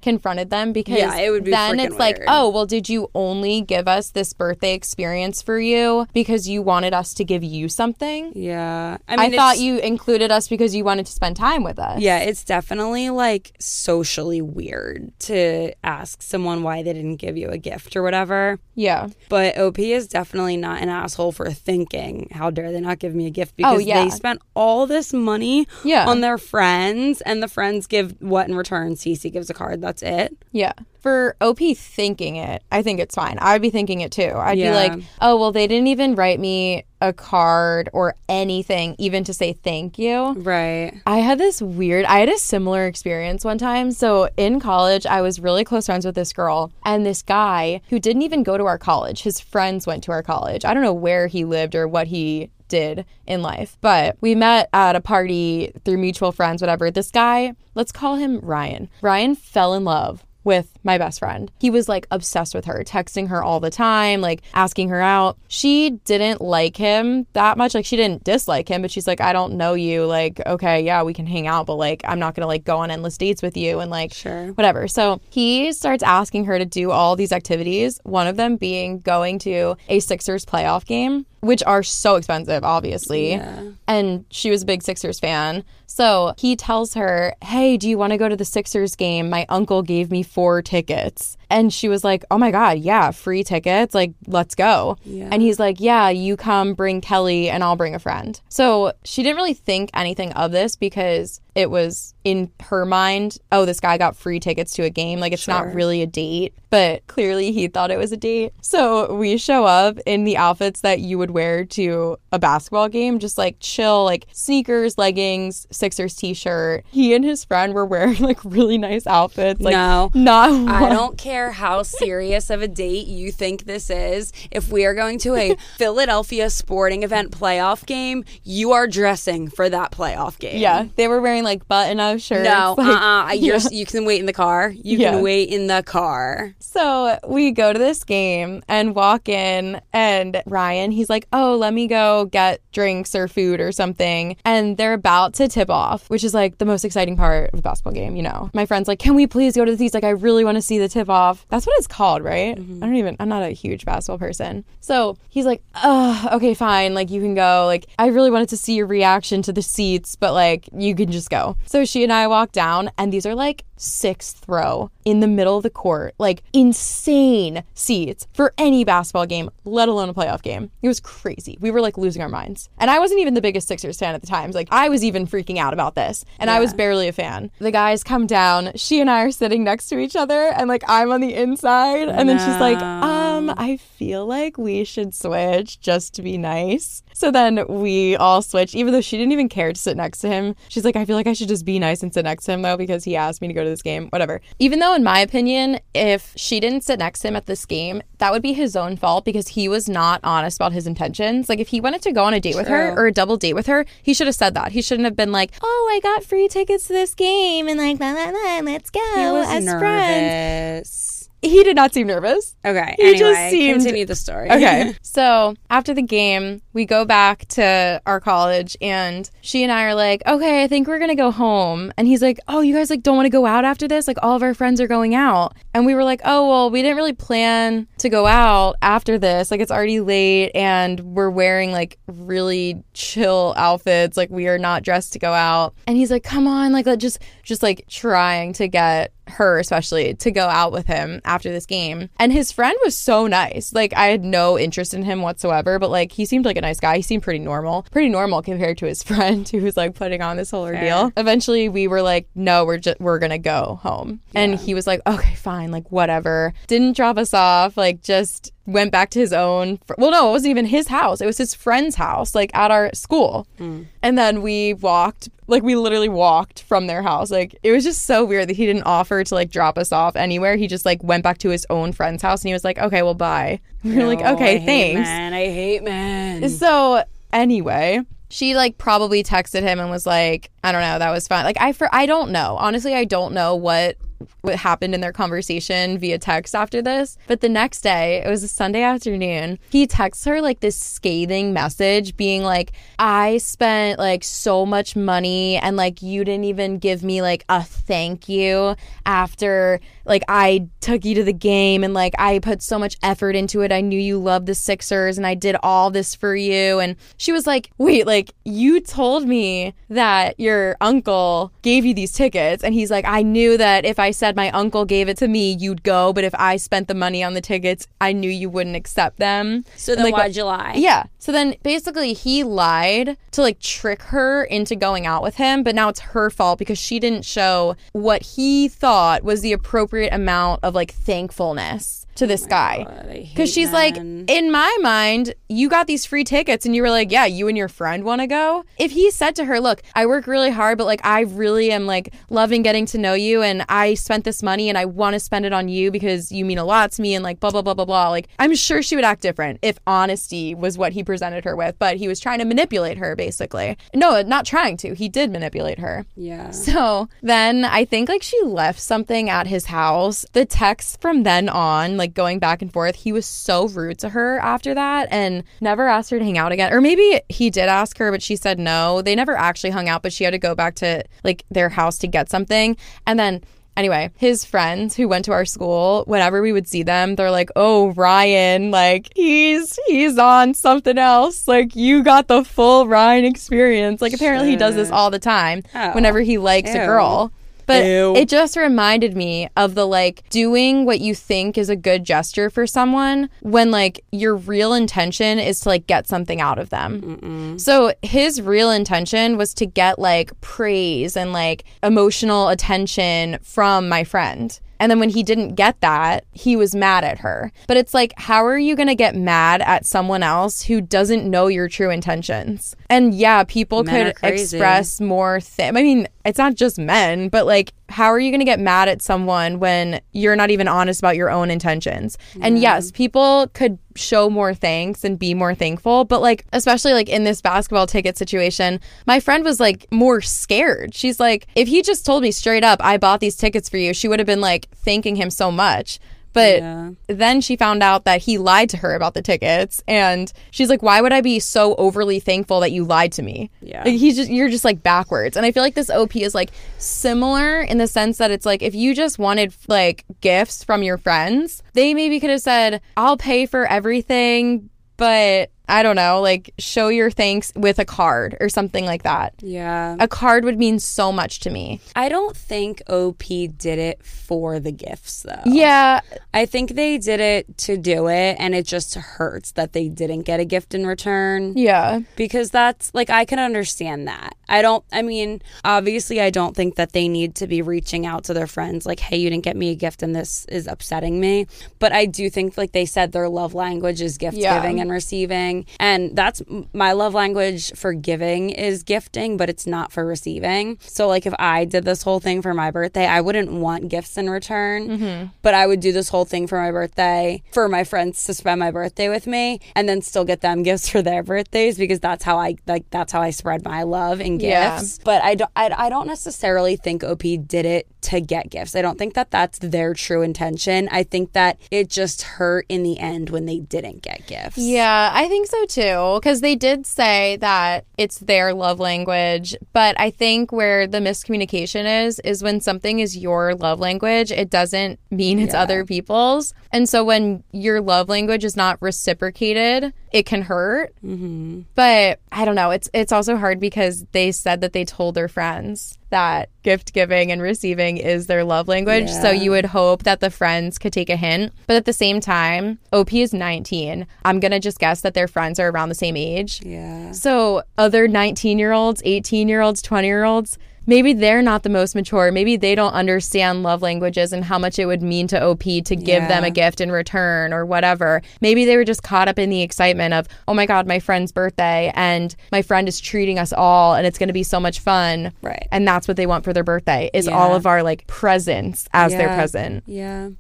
Speaker 1: confronted them because
Speaker 2: Yeah, it would be
Speaker 1: then it's like, oh, well, did you only give us this birthday experience for you because you wanted us to give you something?
Speaker 2: Yeah.
Speaker 1: I,
Speaker 2: mean,
Speaker 1: thought you included us because you wanted to spend time with us.
Speaker 2: Yeah, it's definitely like socially weird to ask someone why they didn't give you a gift or whatever.
Speaker 1: Yeah.
Speaker 2: But OP is definitely not an asshole for thinking, how dare they not give me a gift? Oh, because
Speaker 1: Oh, yeah.
Speaker 2: they spent all this money
Speaker 1: Yeah.
Speaker 2: on their friends, and the friends give what in return? Cece gives a card. That's it.
Speaker 1: Yeah. For OP thinking it, I think it's fine. I'd be thinking it too. I'd
Speaker 2: Yeah.
Speaker 1: be like, oh, well, they didn't even write me a card or anything, even to say thank you.
Speaker 2: Right.
Speaker 1: I had this weird, I had a similar experience one time. So in college, I was really close friends with this girl and this guy who didn't even go to our college. His friends went to our college. I don't know where he lived or what he did in life, but we met at a party through mutual friends, whatever. This guy, let's call him Ryan. Ryan fell in love with my best friend. He was like obsessed with her, texting her all the time, like asking her out. She didn't like him that much. Like she didn't dislike him, but she's like, I don't know you. Like, okay, yeah, we can hang out, but like I'm not gonna like go on endless dates with you and like
Speaker 2: Sure.
Speaker 1: whatever. So he starts asking her to do all these activities, one of them being going to a Sixers playoff game. Which are so expensive, obviously.
Speaker 2: Yeah.
Speaker 1: And she was a big Sixers fan. So he tells her, Hey, do you want to go to the Sixers game? My uncle gave me four tickets. And she was like, Oh my God, yeah, free tickets. Like, let's go.
Speaker 2: Yeah.
Speaker 1: And he's like, Yeah, you come bring Kelee and I'll bring a friend. So she didn't really think anything of this because it was in her mind, oh, this guy got free tickets to a game. Like, it's
Speaker 2: Sure.
Speaker 1: not really a date, but clearly he thought it was a date. So we show up in the outfits that you would wear to a basketball game, just like chill, like sneakers, leggings, Sixers t shirt. He and his friend were wearing like really nice outfits. Like,
Speaker 2: No.
Speaker 1: not
Speaker 2: I don't care how serious of a date you think this is. If we are going to a Philadelphia sporting event playoff game, you are dressing for that playoff game.
Speaker 1: Yeah, they were wearing like button up shirts.
Speaker 2: No,
Speaker 1: like,
Speaker 2: uh-uh. You're,
Speaker 1: yeah.
Speaker 2: You can wait in the car. You
Speaker 1: Yeah.
Speaker 2: can wait in the car.
Speaker 1: So we go to this game and walk in, and Ryan, he's like, Oh, let me go get drinks or food or something. And they're about to tip off, which is like the most exciting part of the basketball game, you know. My friend's like, Can we please go to the seats? Like, I really want to see the tip off. That's what it's called, right? Mm-hmm. I don't even, I'm not a huge basketball person. So he's like, Oh, okay, fine. Like, you can go. Like, I really wanted to see your reaction to the seats, but like, you can just go. So she and I walk down, and these are like sixth row in the middle of the court, like insane seats for any basketball game, let alone a playoff game. It was crazy. We were like losing our minds. And I wasn't even the biggest Sixers fan at the time. Like I was even freaking out about this. And I was barely a fan. The guys come down, she and I are sitting next to each other and like I'm on the inside and then she's like, ah, "Um, I feel like we should switch just to be nice." So then we all switch even though she didn't even care to sit next to him. She's like, "I feel like I should just be nice and sit next to him though because he asked me to go to this game." Whatever. Even though in my opinion, if she didn't sit next to him at this game, that would be his own fault because he was not honest about his intentions. Like if he wanted to go on a date with her or a double date with her, he should have said that. He shouldn't have been like, "Oh, I got free tickets to this game and like blah blah blah, let's go as friends." He did not seem nervous.
Speaker 2: Okay.
Speaker 1: He just
Speaker 2: anyway,
Speaker 1: seemed-
Speaker 2: continue the story.
Speaker 1: Okay. so after the game, we go back to our college and she and I are like, okay, I think we're to go home. And he's like, oh, you guys like don't want to go out after this? Like all of our friends are going out. And we were like, oh, well, we didn't really plan to go out after this. Like it's already late and we're wearing like really chill outfits. Like we are not dressed to go out. And he's like, come on, like let just just like trying to get her especially to go out with him after this game. And his friend was so nice. Like I had no interest in him whatsoever, but like he seemed like a nice guy. He seemed pretty normal. Pretty normal compared to his friend who was like putting on this whole ordeal. Eventually we were like, "No, we're just we're to go home." And he was like, "Okay, fine, like whatever." Didn't drop us off, like just went back to his own. fr- Well, no, it wasn't even his house. It was his friend's house, like at our school. Mm. And then we walked, like we literally walked from their house. Like it was just so weird that he didn't offer to like drop us off anywhere. He just like went back to his own friend's house and he was like, "Okay, well, bye." We were like,
Speaker 2: Oh,
Speaker 1: "Okay,
Speaker 2: I hate
Speaker 1: thanks."
Speaker 2: Men. I hate men.
Speaker 1: So anyway, she like probably texted him and was like, I don't know, that was fun Like I for I don't know. Honestly, I don't know what what happened in their conversation via text after this. But the next day, it was a Sunday afternoon, he texts her like this scathing message being like, I spent like so much money and like you didn't even give me like a thank you after like I took you to the game and like I put so much effort into it. I knew you loved the Sixers and I did all this for you. And she was like, Wait, like you told me that your uncle gave you these tickets. And he's like, I knew that if I said my uncle gave it to me, you'd go. But if I spent the money on the tickets, I knew you wouldn't accept them.
Speaker 2: so then
Speaker 1: like,
Speaker 2: why'd you lie?
Speaker 1: yeah. So then basically he lied to like trick her into going out with him, but now it's her fault because she didn't show what he thought was the appropriate amount of like thankfulness to this oh
Speaker 2: guy. I hate
Speaker 1: Because she's like, in my mind, you got these free tickets and you were like, yeah, you and your friend want to go. If he said to her, look, I work really hard, but like, I really am like loving getting to know you and I spent this money and I want to spend it on you because you mean a lot to me and like, blah, blah, blah, blah, blah. Like, I'm sure she would act different if honesty was what he presented her with, but he was trying to manipulate her basically. No, not trying to. He did manipulate her.
Speaker 2: yeah.
Speaker 1: So then I think like she left something at his house. The text from then on, like going back and forth, he was so rude to her after that and never asked her to hang out again. Or maybe he did ask her, but she said no. They never actually hung out, but she had to go back to like their house to get something. And then Anyway, his friends who went to our school, whenever we would see them, they're like, "Oh, Ryan, like he's he's on something else. Like you got the full Ryan experience." Like apparently he does this all the time
Speaker 2: Oh.
Speaker 1: whenever he likes a girl. But
Speaker 2: Ew.
Speaker 1: it just reminded me of the like doing what you think is a good gesture for someone when like your real intention is to like get something out of them. So his real intention was to get like praise and like emotional attention from my friend. And then when he didn't get that, he was mad at her. But it's like, how are you going to get mad at someone else who doesn't know your true intentions? And yeah, people
Speaker 2: Men
Speaker 1: could express more thi- I mean, it's not just men, but like how are you going to get mad at someone when you're not even honest about your own intentions? And yes, people could show more thanks and be more thankful, but like especially like in this basketball ticket situation, my friend was like more scared. She's like, if he just told me straight up, I bought these tickets for you, she would have been like thanking him so much. But
Speaker 2: Yeah.
Speaker 1: then she found out that he lied to her about the tickets and she's like why would i be so overly thankful that you lied to me
Speaker 2: Yeah.
Speaker 1: Like, he's just you're just like backwards and i feel like this op is like similar in the sense that it's like if you just wanted like gifts from your friends they maybe could have said i'll pay for everything but i don't know like show your thanks with a card or something like that
Speaker 2: Yeah.
Speaker 1: a card would mean so much to me
Speaker 2: I don't think OP did it for the gifts though.
Speaker 1: yeah
Speaker 2: I think they did it to do it and it just hurts that they didn't get a gift in return.
Speaker 1: yeah
Speaker 2: because that's like I can understand that. I don't I mean, obviously I don't think that they need to be reaching out to their friends like, "Hey, you didn't get me a gift and this is upsetting me." But I do think like they said their love language is gift
Speaker 1: Yeah.
Speaker 2: giving and receiving, and that's my love language for giving is gifting, but it's not for receiving. So like if I did this whole thing for my birthday, I wouldn't want gifts in return, mm-hmm. but I would do this whole thing for my birthday for my friends to spend my birthday with me and then still get them gifts for their birthdays because that's how I like that's how I spread my love and
Speaker 1: Yeah.
Speaker 2: gifts. But I don't I, I don't necessarily think OP did it to get gifts. I don't think that that's their true intention. I think that it just hurt in the end when they didn't get gifts.
Speaker 1: Yeah, I think so too. Because they did say that it's their love language. But I think where the miscommunication is, is when something is your love language, it doesn't mean it's other people's. And so when your love language is not reciprocated, it can hurt. Mm-hmm. But I don't know. It's it's also hard because they said that they told their friends that gift giving and receiving is their love language. So you would hope that the friends could take a hint. But at the same time, OP is 19. I'm going to just guess that their friends are around the same age.
Speaker 2: Yeah.
Speaker 1: So other 19 year olds, 18 year olds, 20 year olds, maybe they're not the most mature. Maybe they don't understand love languages and how much it would mean to OP to give
Speaker 2: Yeah.
Speaker 1: them a gift in return or whatever. Maybe they were just caught up in the excitement of, oh my God, my friend's birthday and my friend is treating us all and it's going to be so much fun.
Speaker 2: Right.
Speaker 1: And that's what they want for their birthday is all of our like presents as their present.
Speaker 2: Yeah.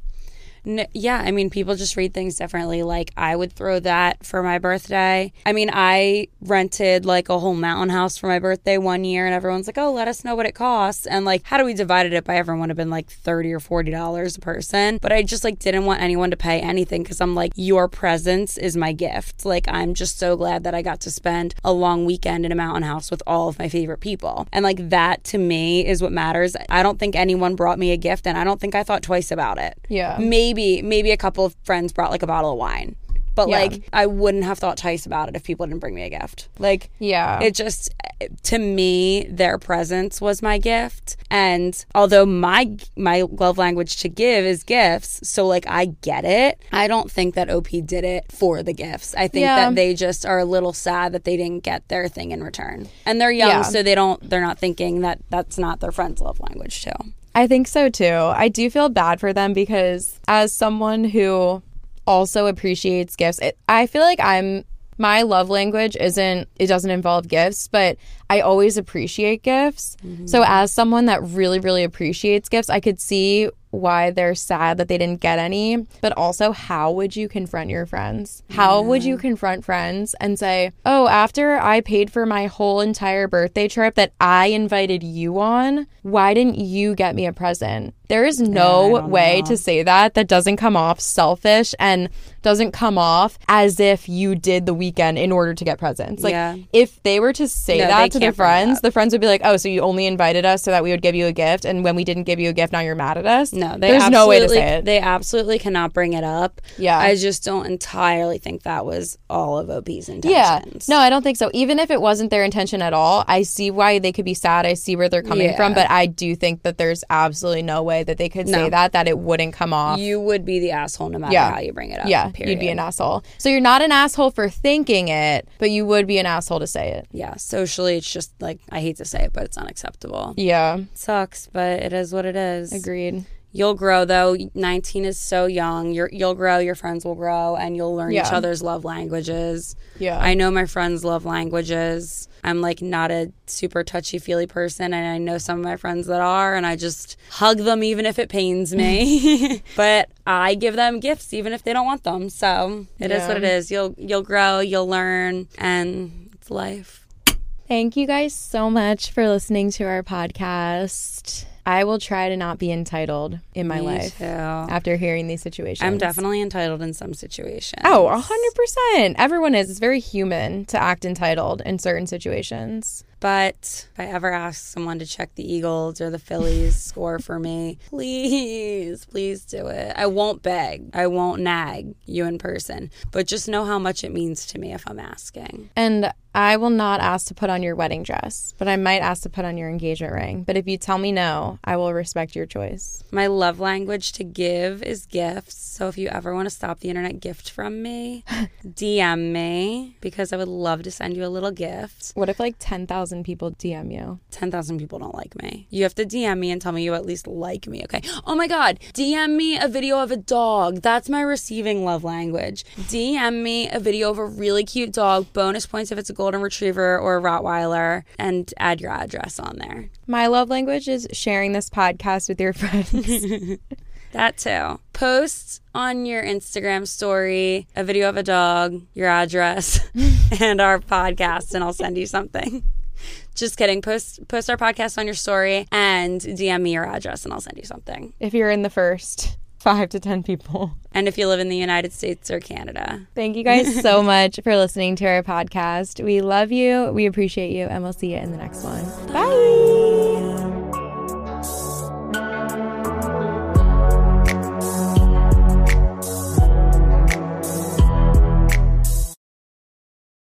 Speaker 2: N- yeah, I mean, people just read things differently. Like, I would throw that for my birthday. I mean, I rented like a whole mountain house for my birthday one year, and everyone's like, oh, let us know what it costs. And like, had we divided it by everyone, would have been like 30 or $40 a person. But I just like didn't want anyone to pay anything because I'm like, your presence is my gift. Like, I'm just so glad that I got to spend a long weekend in a mountain house with all of my favorite people. And like, that to me is what matters. I don't think anyone brought me a gift, and I don't think I thought twice about it
Speaker 1: Yeah.
Speaker 2: maybe maybe maybe a couple of friends brought like a bottle of wine but
Speaker 1: Yeah.
Speaker 2: like i wouldn't have thought twice about it if people didn't bring me a gift like
Speaker 1: Yeah.
Speaker 2: it just to me their presence was my gift and although my my love language to give is gifts so like i get it i don't think that op did it for the gifts i think
Speaker 1: Yeah.
Speaker 2: that they just are a little sad that they didn't get their thing in return and they're young
Speaker 1: Yeah.
Speaker 2: so they don't they're not thinking that that's not their friend's love language too
Speaker 1: I think so too. I do feel bad for them because as someone who also appreciates gifts, it, I feel like I'm my love language isn't it doesn't involve gifts, but I always appreciate gifts. Mm-hmm. So as someone that really really appreciates gifts, I could see why they're sad that they didn't get any, but also how would you confront your friends? How would you confront friends and say, "Oh, after I paid for my whole entire birthday trip that I invited you on, why didn't you get me a present?" There is no way to say that that doesn't come off selfish and doesn't come off as if you did the weekend in order to get presents. Like
Speaker 2: Yeah.
Speaker 1: if they were to say
Speaker 2: No,
Speaker 1: that to their
Speaker 2: can't bring it
Speaker 1: friends, the friends would be like, "Oh, so you only invited us so that we would give you a gift, and when we didn't give you a gift, now you're mad at us."
Speaker 2: No, they
Speaker 1: there's no way to say it.
Speaker 2: They absolutely cannot bring it up.
Speaker 1: Yeah.
Speaker 2: I just don't entirely think that was all of OP's
Speaker 1: yeah,
Speaker 2: intentions.
Speaker 1: no, I don't think so. Even if it wasn't their intention at all, I see why they could be sad. I see where they're coming
Speaker 2: Yeah.
Speaker 1: from, but I do think that there's absolutely no way that they could say that that it wouldn't come off.
Speaker 2: you would be the asshole no matter
Speaker 1: Yeah.
Speaker 2: how you bring it up.
Speaker 1: yeah,
Speaker 2: period.
Speaker 1: you'd be an asshole. So you're not an asshole for thinking it, but you would be an asshole to say it.
Speaker 2: Yeah, socially, it's just like I hate to say it, but it's unacceptable.
Speaker 1: Yeah,
Speaker 2: sucks, but it is what it is.
Speaker 1: agreed.
Speaker 2: You'll grow though. 19 is so young. You're, you'll grow. Your friends will grow, and you'll learn each other's love languages.
Speaker 1: Yeah.
Speaker 2: I know my friends' love languages. I'm like not a super touchy feely person, and I know some of my friends that are, and I just hug them even if it pains me. but I give them gifts even if they don't want them. So it is
Speaker 1: Yeah.
Speaker 2: what it is. You'll you'll grow, you'll learn, and it's life.
Speaker 1: Thank you guys so much for listening to our podcast. I will try to not be entitled in my
Speaker 2: Me
Speaker 1: life
Speaker 2: too.
Speaker 1: after hearing these situations.
Speaker 2: I'm definitely entitled in some situations.
Speaker 1: Oh, a hundred percent. Everyone is. It's very human to act entitled in certain situations.
Speaker 2: But if I ever ask someone to check the Eagles or the Phillies score for me, please, please do it. I won't beg. I won't nag you in person. But just know how much it means to me if I'm asking.
Speaker 1: And I will not ask to put on your wedding dress, but I might ask to put on your engagement ring. But if you tell me no, I will respect your choice.
Speaker 2: My love language to give is gifts. So if you ever want to stop the internet gift from me, DM me because I would love to send you a little gift.
Speaker 1: What if like 10,000 people DM you?
Speaker 2: 10,000 people don't like me. You have to DM me and tell me you at least like me, okay? Oh my God, DM me a video of a dog. That's my receiving love language. DM me a video of a really cute dog, bonus points if it's a golden retriever or a Rottweiler, and add your address on there.
Speaker 1: My love language is sharing this podcast with your friends.
Speaker 2: That too. Post on your Instagram story a video of a dog, your address, and our podcast, and I'll send you something. Just kidding. Post post our podcast on your story and DM me your address, and I'll send you something.
Speaker 1: if you're in the first five to 10 people.
Speaker 2: And if you live in the United States or Canada.
Speaker 1: Thank you guys so much for listening to our podcast. We love you, we appreciate you, and we'll see you in the next one. Bye.